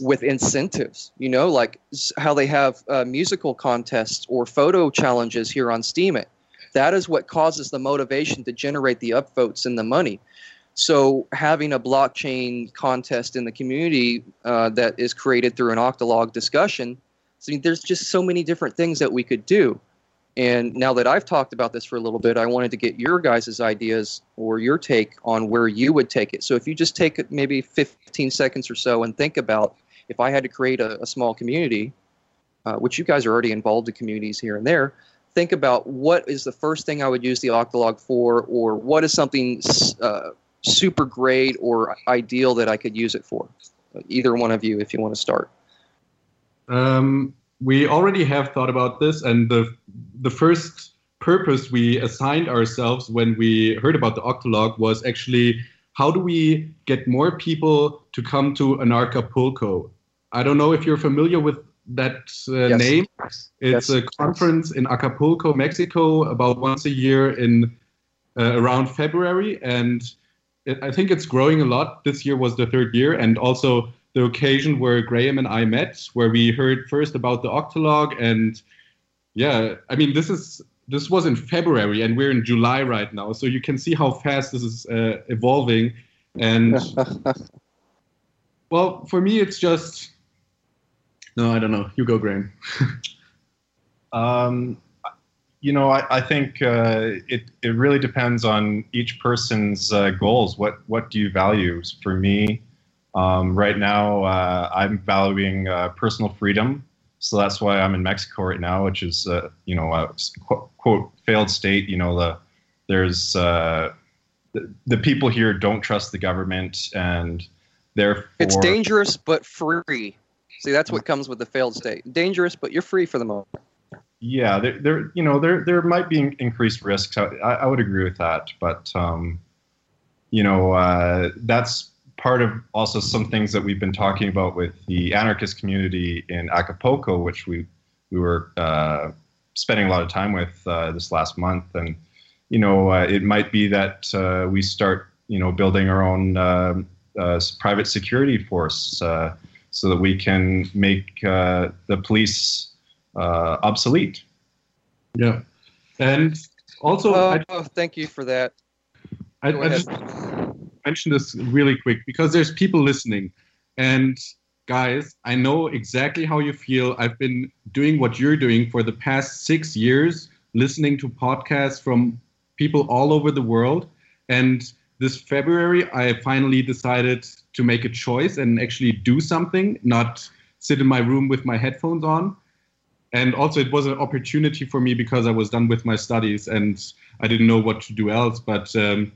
with incentives. You know, like how they have uh, musical contests or photo challenges here on Steemit. That is what causes the motivation to generate the upvotes and the money. So having a blockchain contest in the community uh, that is created through an Octalog discussion, I mean, there's just so many different things that we could do. And now that I've talked about this for a little bit, I wanted to get your guys' ideas or your take on where you would take it. So if you just take maybe 15 seconds or so and think about if I had to create a, a small community, uh, which you guys are already involved in communities here and there, think about what is the first thing I would use the Octalog for, or what is something uh, super great or ideal that I could use it for. Either one of you, if you want to start. Um, we already have thought about this, and the the first purpose we assigned ourselves when we heard about the Octalog was actually how do we get more people to come to Anarchapulco? I don't know if you're familiar with that uh, yes. name. It's yes. a conference in Acapulco, Mexico, about once a year in uh, around February, and it, I think it's growing a lot. This year was the third year, and also the occasion where Graeme and I met, where we heard first about the Octalog, and yeah, I mean this is this was in February, and we're in July right now, so you can see how fast this is uh, evolving, and well, for me, it's just no, I don't know. You go, Graeme. um, you know, I, I think uh, it it really depends on each person's uh, goals. What what do you value? For me, um, right now, uh, I'm valuing uh, personal freedom, so that's why I'm in Mexico right now, which is uh, you know a quote, quote, failed state. You know the there's uh, the, the people here don't trust the government and therefore it's dangerous but free. See, that's what comes with the failed state. Dangerous, but you're free for the moment. Yeah, there, there, you know, there, there might be increased risks. I, I would agree with that, but, um, you know, uh, that's part of also some things that we've been talking about with the anarchist community in Acapulco, which we we were uh, spending a lot of time with uh, this last month, and you know, uh, it might be that uh, we start, you know, building our own um, uh, private security force so that we can make uh, the police uh, obsolete. Yeah, and also, oh, I, oh, thank you for that. I, I just mention this really quick because there's people listening, and guys, I know exactly how you feel. I've been doing what you're doing for the past six years, listening to podcasts from people all over the world, and this February, I finally decided to make a choice and actually do something, not sit in my room with my headphones on. And also, it was an opportunity for me because I was done with my studies and I didn't know what to do else. But um,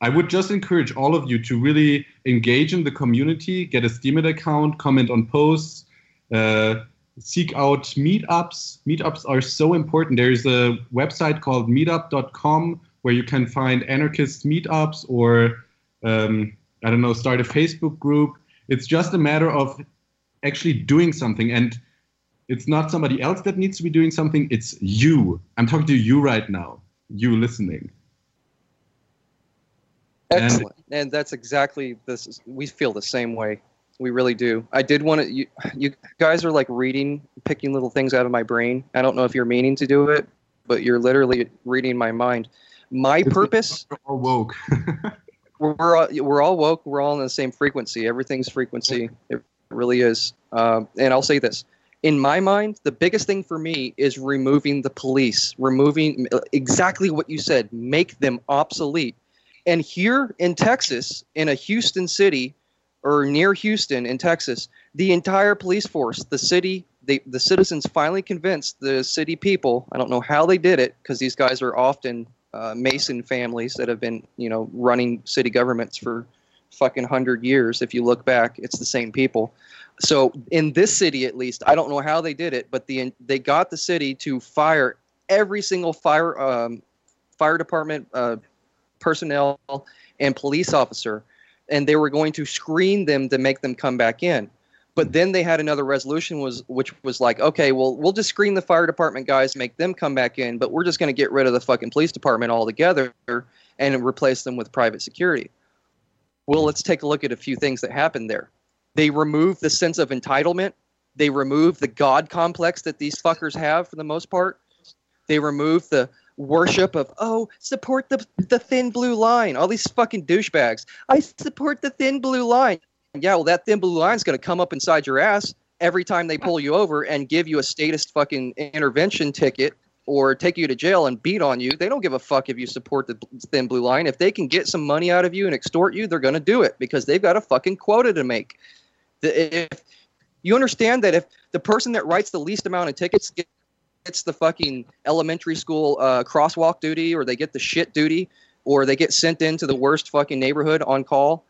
I would just encourage all of you to really engage in the community, get a Steemit account, comment on posts, uh, seek out meetups. Meetups are so important. There's a website called meetup.com where you can find anarchist meetups or um, I don't know, start a Facebook group. It's just a matter of actually doing something, and it's not somebody else that needs to be doing something. It's you. I'm talking to you right now. You listening. Excellent, and, and that's exactly this. Is, we feel the same way. We really do. I did want to. You, you guys are like reading, picking little things out of my brain. I don't know if you're meaning to do it, but you're literally reading my mind my purpose. We're all woke. we're all, we're all woke. We're all in the same frequency. Everything's frequency. It really is. Um, and I'll say this: in my mind, the biggest thing for me is removing the police, removing exactly what you said, make them obsolete. And here in Texas, in a Houston city or near Houston in Texas, the entire police force, the city, they, the citizens finally convinced the city people. I don't know how they did it because these guys are often uh, Mason families that have been, you know, running city governments for fucking hundred years. If you look back, it's the same people. So in this city, at least, I don't know how they did it, but the they got the city to fire every single fire um, fire department uh, personnel and police officer, and they were going to screen them to make them come back in. But then they had another resolution was which was like, okay, well, we'll just screen the fire department guys, make them come back in, but we're just going to get rid of the fucking police department altogether and replace them with private security. Well, let's take a look at a few things that happened there. They removed the sense of entitlement. They removed the God complex that these fuckers have for the most part. They removed the worship of oh support the the thin blue line all these fucking douchebags i support the thin blue line yeah well that thin blue line's going to come up inside your ass every time they pull you over and give you a statist fucking intervention ticket or take you to jail and beat on you. They don't give a fuck if you support the thin blue line. If they can get some money out of you and extort you they're going to do it because they've got a fucking quota to make. The, if you understand that if the person that writes the least amount of tickets gets the fucking elementary school uh, crosswalk duty or they get the shit duty or they get sent into the worst fucking neighborhood on call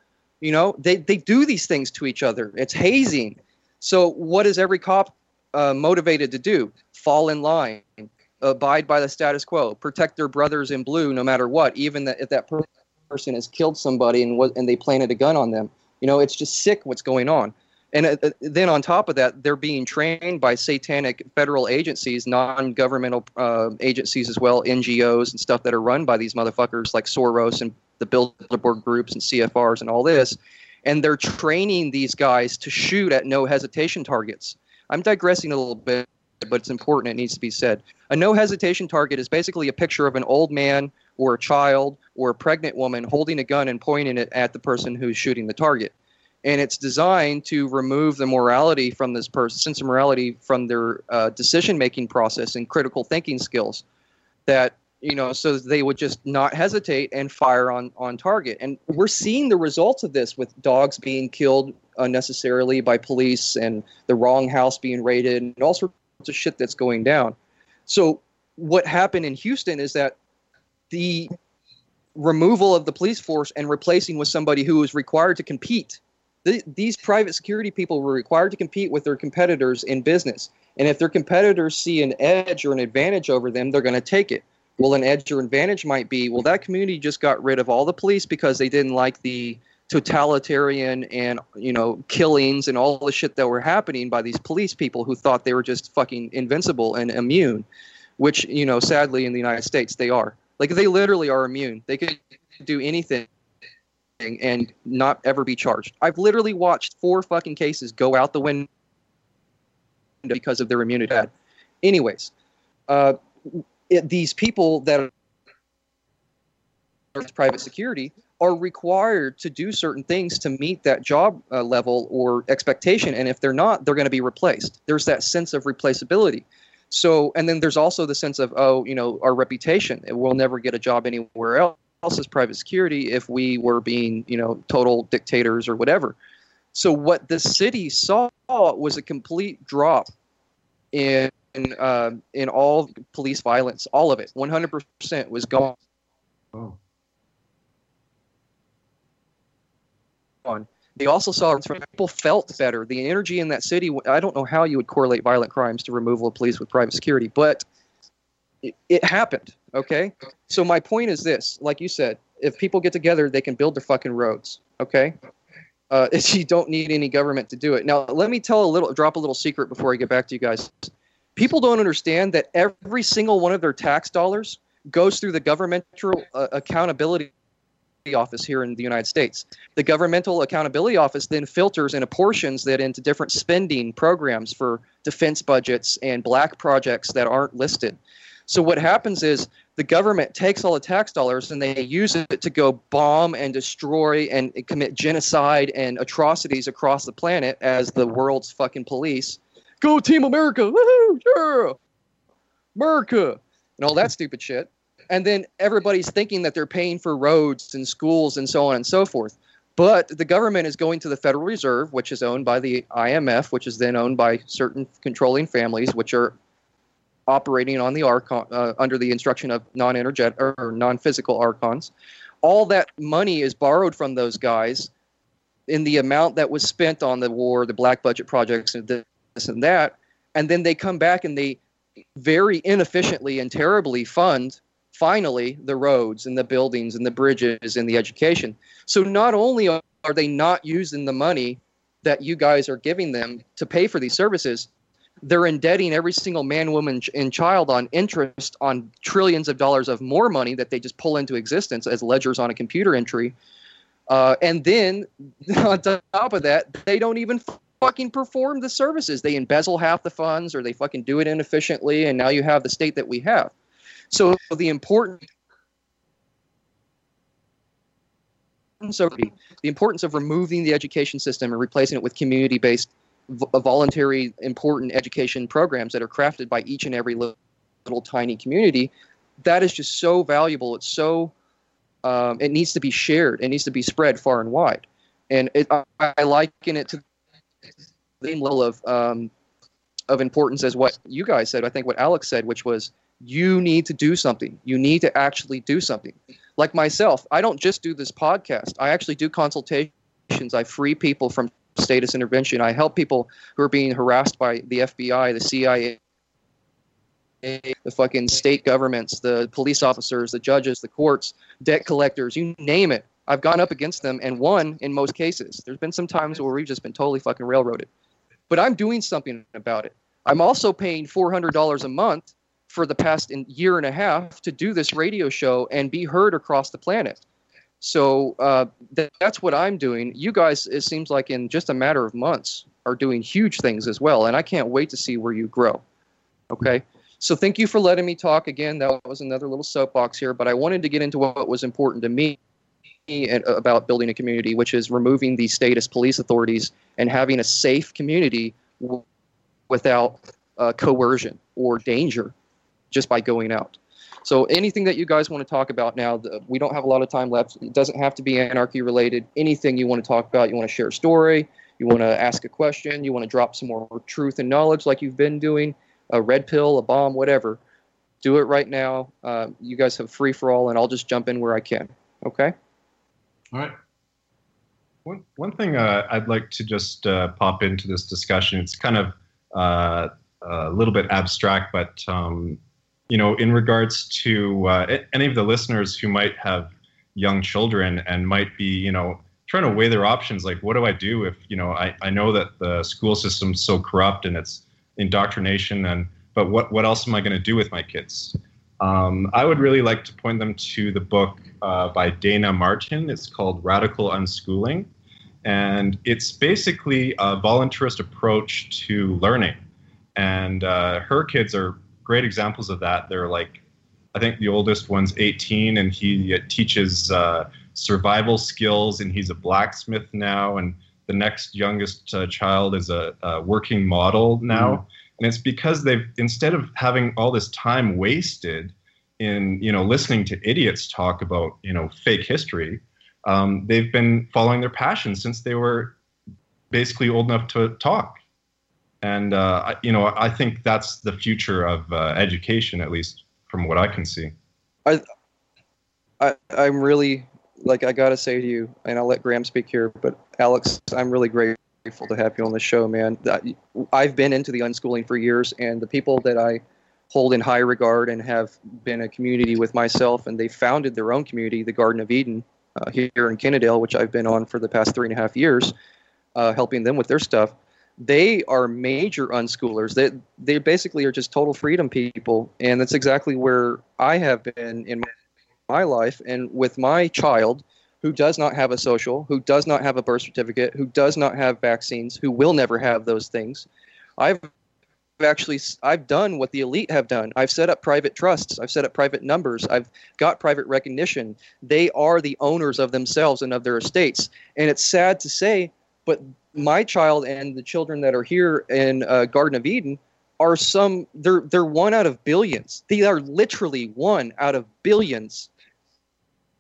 you know they, they do these things to each other. It's hazing. So what is every cop uh, motivated to do? Fall in line abide by the status quo protect their brothers in blue no matter what even that if that person has killed somebody and, was, and they planted a gun on them. You know it's just sick what's going on and uh, then on top of that, they're being trained by satanic federal agencies, non-governmental uh, agencies as well, NGOs and stuff that are run by these motherfuckers like Soros and the Bilderberg groups and CFRs and all this. And they're training these guys to shoot at no hesitation targets. I'm digressing a little bit, but it's important. It needs to be said. A no hesitation target is basically a picture of an old man or a child or a pregnant woman holding a gun and pointing it at the person who's shooting the target and it's designed to remove the morality from this person, sense of morality from their uh, decision making process and critical thinking skills. That you know, so they would just not hesitate and fire on on target. And we're seeing the results of this with dogs being killed unnecessarily by police and the wrong house being raided and all sorts of shit that's going down. So what happened in Houston is that the removal of the police force and replacing with somebody who is required to compete these private security people were required to compete with their competitors in business. And if their competitors see an edge or an advantage over them, they're going to take it. Well, an edge or advantage might be, well, that community just got rid of all the police because they didn't like the totalitarian and you know killings and all the shit that were happening by these police people who thought they were just fucking invincible and immune which you know sadly in the united states they are like they literally are immune they could do anything and not ever be charged. I've literally watched four fucking cases go out the window because of their immunity. Anyways, uh, it, these people that are private security are required to do certain things to meet that job uh, level or expectation, and if they're not, they're going to be replaced. There's that sense of replaceability. So, and then there's also the sense of, oh, you know, our reputation. We'll never get a job anywhere else else's private security if we were being, you know, total dictators or whatever. So what the city saw was a complete drop in uh, in all police violence, all of it, 100% was gone. Oh. They also saw people felt better. The energy in that city. I don't know how you would correlate violent crimes to removal of police with private security, but it, it happened. Okay. So my point is this: like you said, if people get together, they can build their fucking roads. Okay. Uh, you don't need any government to do it. Now, let me tell a little, drop a little secret before I get back to you guys. People don't understand that every single one of their tax dollars goes through the governmental uh, accountability office here in the United States. The governmental accountability office then filters and apportions that into different spending programs for defense budgets and black projects that aren't listed. So what happens is the government takes all the tax dollars and they use it to go bomb and destroy and commit genocide and atrocities across the planet as the world's fucking police. Go Team America! Woohoo! Yeah! America! And all that stupid shit. And then everybody's thinking that they're paying for roads and schools and so on and so forth. But the government is going to the Federal Reserve, which is owned by the IMF, which is then owned by certain controlling families, which are operating on the archon uh, under the instruction of non-energetic or non-physical archons. All that money is borrowed from those guys in the amount that was spent on the war, the black budget projects, and this and that, and then they come back and they very inefficiently and terribly fund finally the roads and the buildings and the bridges and the education. So not only are they not using the money that you guys are giving them to pay for these services, they're indebting every single man, woman, and child on interest on trillions of dollars of more money that they just pull into existence as ledgers on a computer entry. Uh, and then on top of that, they don't even fucking perform the services. They embezzle half the funds or they fucking do it inefficiently. And now you have the state that we have. So the important so the importance of removing the education system and replacing it with community-based v- voluntary important education programs that are crafted by each and every little, little tiny community that is just so valuable. It's so um, it needs to be shared. It needs to be spread far and wide. And it, I, I liken it to the same level of um, of importance as what you guys said i think what alex said which was you need to do something. You need to actually do something. Like myself i don't just do this podcast. I actually do consultations. I free people from status intervention i help people who are being harassed by the fbi the cia the fucking state governments, the police officers, the judges, the courts, debt collectors, you name it. I've gone up against them and won in most cases. There's been some times where we've just been totally fucking railroaded. But I'm doing something about it. I'm also paying $400 a month for the past year and a half to do this radio show and be heard across the planet. So uh, th- that's what I'm doing. You guys, it seems like in just a matter of months, are doing huge things as well. And I can't wait to see where you grow. Okay. So thank you for letting me talk again. That was another little soapbox here, but I wanted to get into what was important to me about building a community, which is removing the status police authorities and having a safe community w- without uh, coercion or danger just by going out. So anything that you guys want to talk about now, we don't have a lot of time left. It doesn't have to be anarchy related. Anything you want to talk about, you want to share a story, you want to ask a question, you want to drop some more truth and knowledge like you've been doing, a red pill, a bomb, whatever. Do it right now. Uh, you guys have free for all, and I'll just jump in where I can. Okay. All right. One, one thing uh, I'd like to just uh, pop into this discussion, it's kind of uh, a little bit abstract, but um, you know, in regards to uh, any of the listeners who might have young children and might be, you know, trying to weigh their options, like what do I do if, you know, I, I know that the school system's so corrupt and it's indoctrination and but what what else am I going to do with my kids? Um, I would really like to point them to the book uh, by Dayna Martin. It's called Radical Unschooling, and it's basically a voluntarist approach to learning. And uh, her kids are great examples of that. They're like, I think the oldest one's 18, and he teaches uh, survival skills, and he's a blacksmith now, and the next youngest uh, child is a, a, working model now. Mm-hmm. And it's because they've, instead of having all this time wasted in, you know, listening to idiots talk about, you know, fake history, um, they've been following their passion since they were basically old enough to talk. And, uh, you know, I think that's the future of uh, education, at least from what I can see. I, I, I'm really like I gotta say to you, and I'll let Graeme speak here, but Alex, I'm really grateful to have you on the show, man. I've been into the unschooling for years, and the people that I hold in high regard and have been a community with myself, and they founded their own community, the Garden of Eden, uh, here in Kennedale, which I've been on for the past three and a half years, uh, helping them with their stuff. They are major unschoolers. They they basically are just total freedom people, and that's exactly where I have been in my life and with my child who does not have a social, who does not have a birth certificate, who does not have vaccines, who will never have those things. I've actually I've done what the elite have done. I've set up private trusts, I've set up private numbers, I've got private recognition. They are the owners of themselves and of their estates. And it's sad to say, but my child and the children that are here in uh, Garden of Eden are some they're they're one out of billions. They are literally one out of billions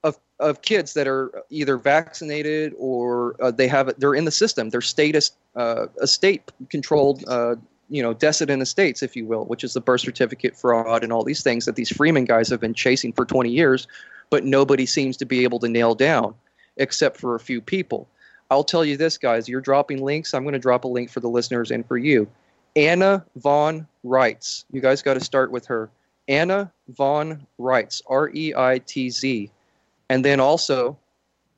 of of kids that are either vaccinated or uh, they have they're in the system. They're status uh, estate controlled, uh, you know, decedent estates, if you will, which is the birth certificate fraud and all these things that these Freeman guys have been chasing for 20 years, but nobody seems to be able to nail down, except for a few people. I'll tell you this, guys. You're dropping links. I'm going to drop a link for the listeners and for you. Anna Von Reitz. You guys got to start with her. Anna Von Reitz. R E I T Z and then also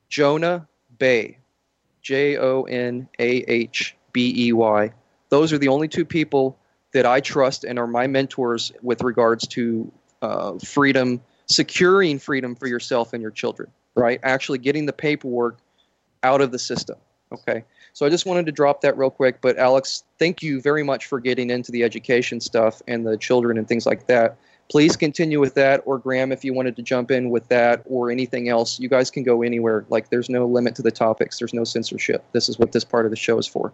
Jonah Bey, J O N A H B E Y. Those are the only two people that I trust and are my mentors with regards to uh, freedom, securing freedom for yourself and your children, right? Actually getting the paperwork out of the system. Okay. So I just wanted to drop that real quick. But Alex, thank you very much for getting into the education stuff and the children and things like that please continue with that. Or Graeme, if you wanted to jump in with that or anything else, you guys can go anywhere. Like there's no limit to the topics. There's no censorship. This is what this part of the show is for.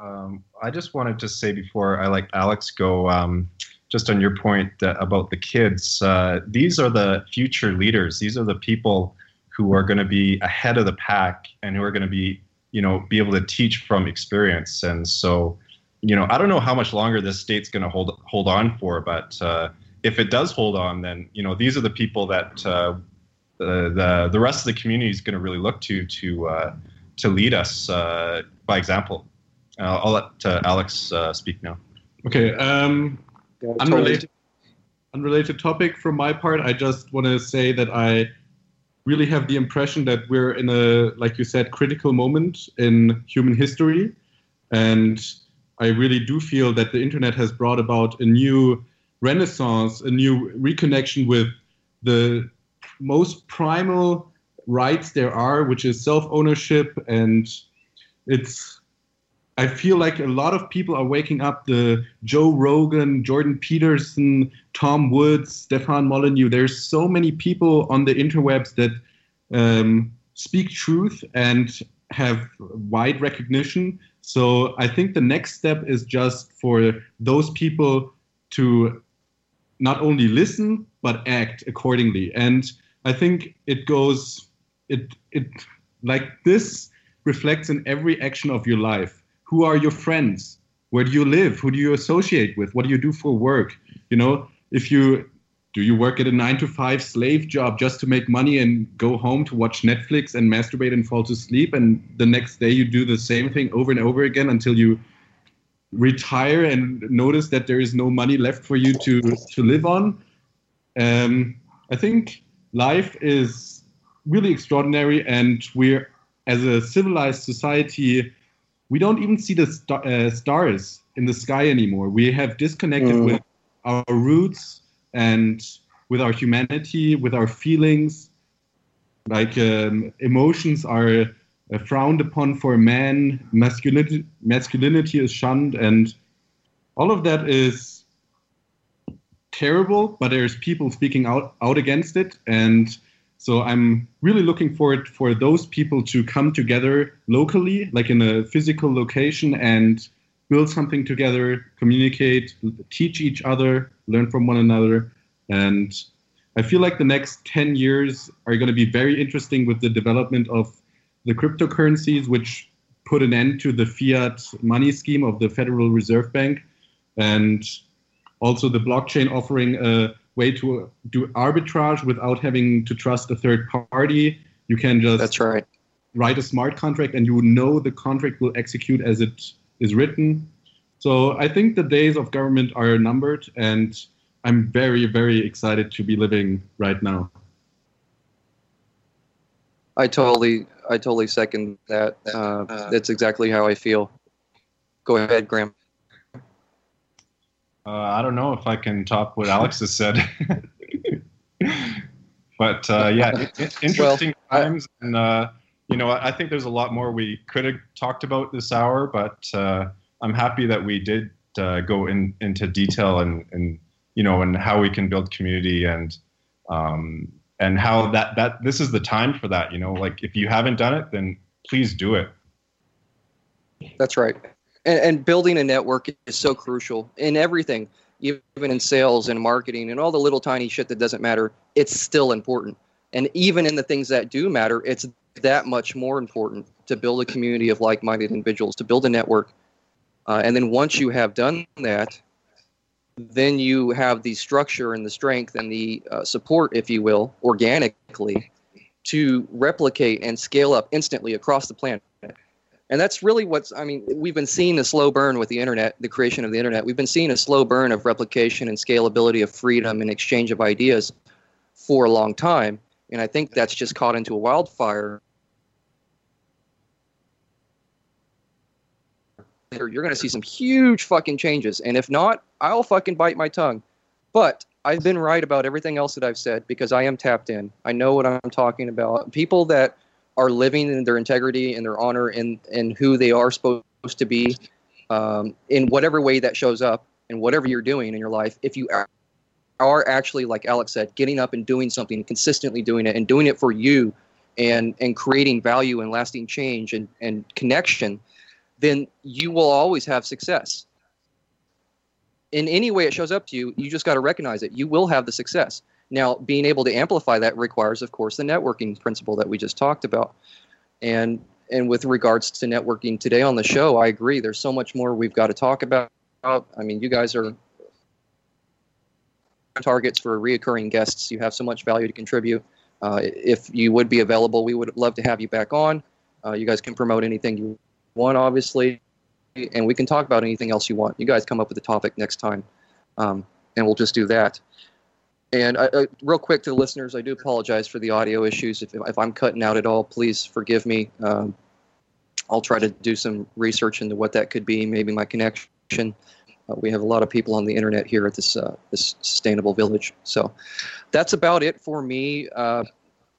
Um, I just wanted to say before I let Alex go, um, just on your point about the kids, uh, these are the future leaders. These are the people who are going to be ahead of the pack and who are going to be, you know, be able to teach from experience. And so, you know, I don't know how much longer this state's going to hold hold on for, but uh, if it does hold on, then you know, these are the people that uh, the, the the rest of the community is going to really look to to uh, to lead us uh, by example. I'll let uh, Alex uh, speak now. Okay. Um, unrelated, unrelated topic from my part. I just want to say that I really have the impression that we're in a, like you said, critical moment in human history, and I really do feel that the internet has brought about a new renaissance, a new reconnection with the most primal rights there are, which is self-ownership, and it's I feel like a lot of people are waking up. The Joe Rogan, Jordan Peterson, Tom Woods, Stefan Molyneux. There's so many people on the interwebs that um, speak truth and have wide recognition. So I think the next step is just for those people to not only listen but act accordingly. And I think it goes it it like this reflects in every action of your life who are your friends? Where do you live? Who do you associate with? What do you do for work? You know if you do you work at a nine to five slave job just to make money and go home to watch netflix and masturbate and fall to sleep and the next day you do the same thing over and over again until you retire and notice that there is no money left for you to to live on? Um, i think life is really extraordinary and we're as a civilized society we don't even see the star, uh, stars in the sky anymore. We have disconnected mm. with our roots and with our humanity, with our feelings. Like um, emotions are uh, frowned upon for man, masculinity, masculinity is shunned, and all of that is terrible. But there's people speaking out out against it, and so I'm really looking forward for those people to come together locally, like in a physical location, and build something together, communicate, teach each other, learn from one another. And I feel like the next 10 years are going to be very interesting with the development of the cryptocurrencies, which put an end to the fiat money scheme of the Federal Reserve Bank, and also the blockchain offering a way to do arbitrage without having to trust a third party. You can just that's right. Write a smart contract, and you know the contract will execute as it is written. So I think the days of government are numbered, and I'm very, very excited to be living right now. I totally, I totally second that. Uh, that's exactly how I feel. Go ahead, Graeme. Uh, I don't know if I can top what Alex has said. but uh, yeah, interesting well, times. And, uh, you know, I think there's a lot more we could have talked about this hour, but uh, I'm happy that we did uh, go in, into detail and, and, you know, and how we can build community and, um, and how that, that this is the time for that, you know, like if you haven't done it, then please do it. That's right and, and building a network is so crucial in everything even in sales and marketing and all the little tiny shit that doesn't matter. It's still important. And even in the things that do matter it's that much more important to build a community of like-minded individuals to build a network. Uh, and then once you have done that then you have the structure and the strength and the uh, support if you will organically to replicate and scale up instantly across the planet and that's really what's, I mean, we've been seeing a slow burn with the internet, the creation of the internet. We've been seeing a slow burn of replication and scalability of freedom and exchange of ideas for a long time. And I think that's just caught into a wildfire. You're going to see some huge fucking changes. And if not, I'll fucking bite my tongue. But I've been right about everything else that I've said because I am tapped in. I know what I'm talking about. People that are living in their integrity and their honor and and who they are supposed to be um, in whatever way that shows up and whatever you're doing in your life, if you are, actually, like Alex said, getting up and doing something, consistently doing it, and doing it for you, and and creating value and lasting change and and connection, then you will always have success. In any way it shows up to you, you just got to recognize it. You will have the success. Now, being able to amplify that requires, of course, the networking principle that we just talked about. And and with regards to networking today on the show, I agree. There's so much more we've got to talk about. I mean, you guys are targets for reoccurring guests. You have so much value to contribute. Uh, if you would be available, we would love to have you back on. Uh, you guys can promote anything you want, obviously, and we can talk about anything else you want. You guys come up with a topic next time, um, and we'll just do that. And I, uh, real quick to the listeners, I do apologize for the audio issues. If, if I'm cutting out at all, please forgive me. Um, I'll try to do some research into what that could be. Maybe my connection. Uh, we have a lot of people on the internet here at this uh, this sustainable village. So that's about it for me. Uh,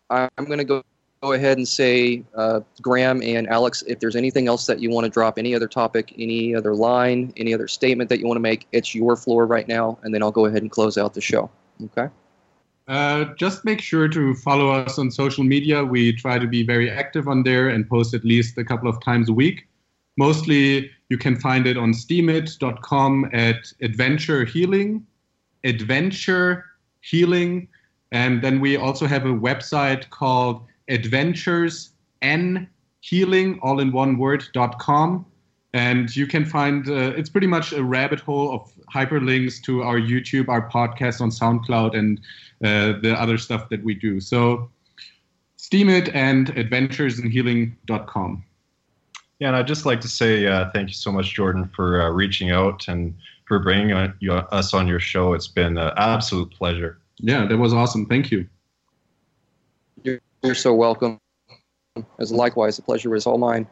I'm going to go go ahead and say, uh, Graeme and Alex, if there's anything else that you want to drop, any other topic, any other line, any other statement that you want to make, it's your floor right now, and then I'll go ahead and close out the show. Okay. Uh, just make sure to follow us on social media. We try to be very active on there and post at least a couple of times a week. Mostly, you can find it on steemit.com at Adventure Healing, Adventure Healing, and then we also have a website called Adventures N Healing, all in one word, word.com and you can find uh, it's pretty much a rabbit hole of hyperlinks to our youtube our podcast on soundcloud and uh, the other stuff that we do. So steemit and adventuresinhealing.com yeah and i'd just like to say uh, thank you so much jordan for uh, reaching out and for bringing on, you, us on your show. It's been an absolute pleasure. Yeah that was awesome. Thank you. You're, you're so welcome. As likewise the pleasure was all mine.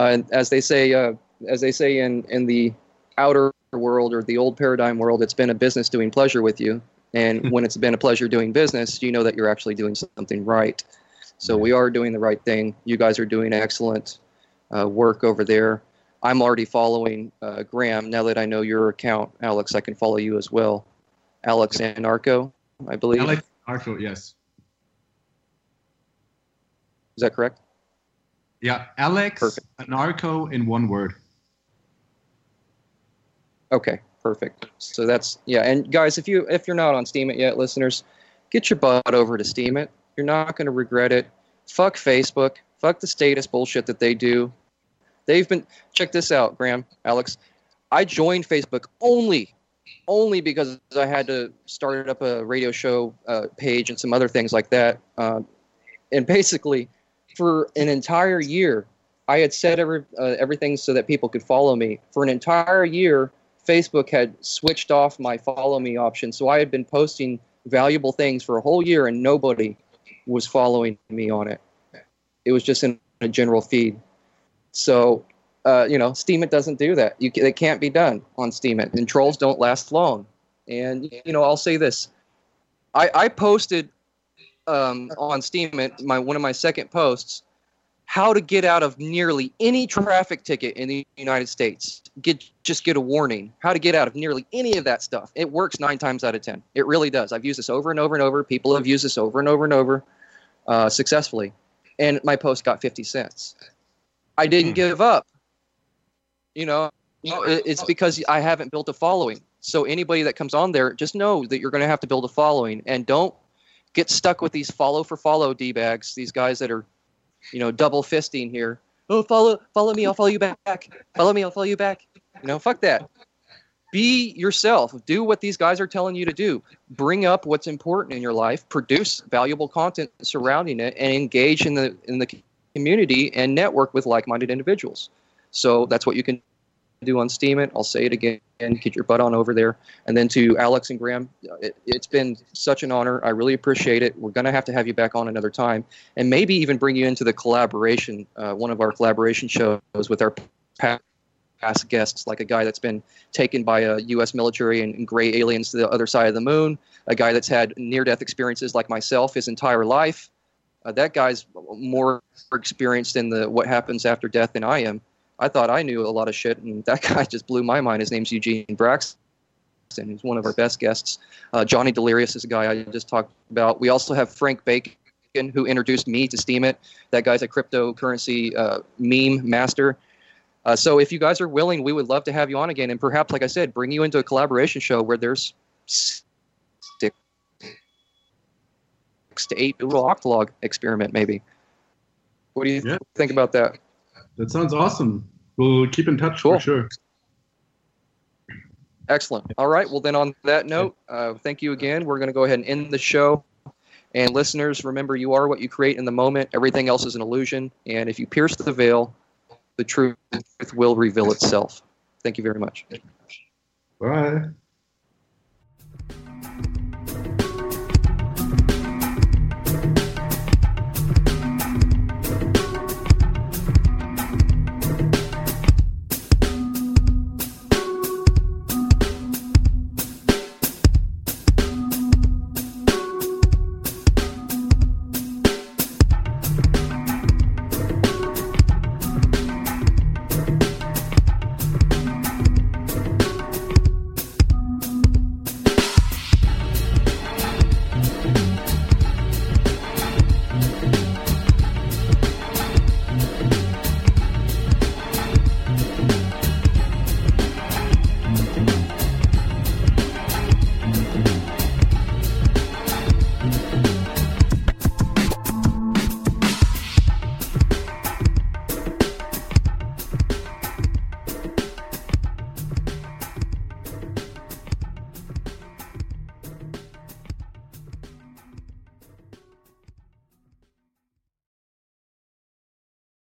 Uh, and as they say, uh, as they say in in the outer world or the old paradigm world, it's been a business doing pleasure with you. And when it's been a pleasure doing business, you know that you're actually doing something right. So we are doing the right thing. You guys are doing excellent uh, work over there. I'm already following uh, Graeme. Now that I know your account, Alex, I can follow you as well. Alex Anarcho, I believe. Alex Anarcho, yes. Is that correct? Yeah, Alex Perfect. Anarcho in one word. Okay, perfect. So that's yeah, and guys, if you if you're not on Steemit yet, listeners, get your butt over to Steemit. You're not going to regret it. Fuck Facebook. Fuck the status bullshit that they do. They've been check this out, Graeme, Alex. I joined Facebook only only because I had to start up a radio show uh, page and some other things like that. Uh, and basically, for an entire year, I had set every, uh, everything so that people could follow me. For an entire year, Facebook had switched off my follow me option. So I had been posting valuable things for a whole year and nobody was following me on it. It was just in a general feed. So, uh, you know, Steemit doesn't do that. You, it can't be done on Steemit, and trolls don't last long. And, you know, I'll say this I, I posted um, on Steemit, my one of my second posts, how to get out of nearly any traffic ticket in the United States. Get just get a warning. How to get out of nearly any of that stuff. It works nine times out of ten. It really does. I've used this over and over and over. People have used this over and over and over uh, successfully, and my post got fifty cents. I didn't hmm. give up. You know, it's because I haven't built a following. So anybody that comes on there, just know that you're going to have to build a following, and don't get stuck with these follow for follow d bags. These guys that are you know, double fisting here. Oh, follow, follow me, I'll follow you back. Follow me, I'll follow you back. You know, fuck that. Be yourself. Do what these guys are telling you to do. Bring up what's important in your life. Produce valuable content surrounding it, and engage in the in the community and network with like-minded individuals. So that's what you can do on Steemit. I'll say it again. Get your butt on over there. And then to Alex and Graeme, it, has been such an honor. I really appreciate it. We're going to have to have you back on another time and maybe even bring you into the collaboration, uh, one of our collaboration shows with our past guests, like a guy that's been taken by a U.S. military and, and gray aliens to the other side of the moon, a guy that's had near death experiences like myself his entire life. Uh, that guy's more experienced in the what happens after death than I am. I thought I knew a lot of shit, and that guy just blew my mind. His name's Eugene Braxton. who's one of our best guests. Uh, Johnny Delirious is a guy I just talked about. We also have Frank Bacon, who introduced me to Steemit. That guy's a cryptocurrency uh, meme master. Uh, so if you guys are willing, we would love to have you on again, and perhaps, like I said, bring you into a collaboration show where there's six to eight little octalog experiment, maybe. What do you Yeah. think about that? That sounds awesome. We'll keep in touch Cool. for sure. Excellent. All right. Well, then, on that note, uh, thank you again. We're going to go ahead and end the show. And listeners, remember, you are what you create in the moment. Everything else is an illusion. And if you pierce the veil, the truth will reveal itself. Thank you very much. Bye.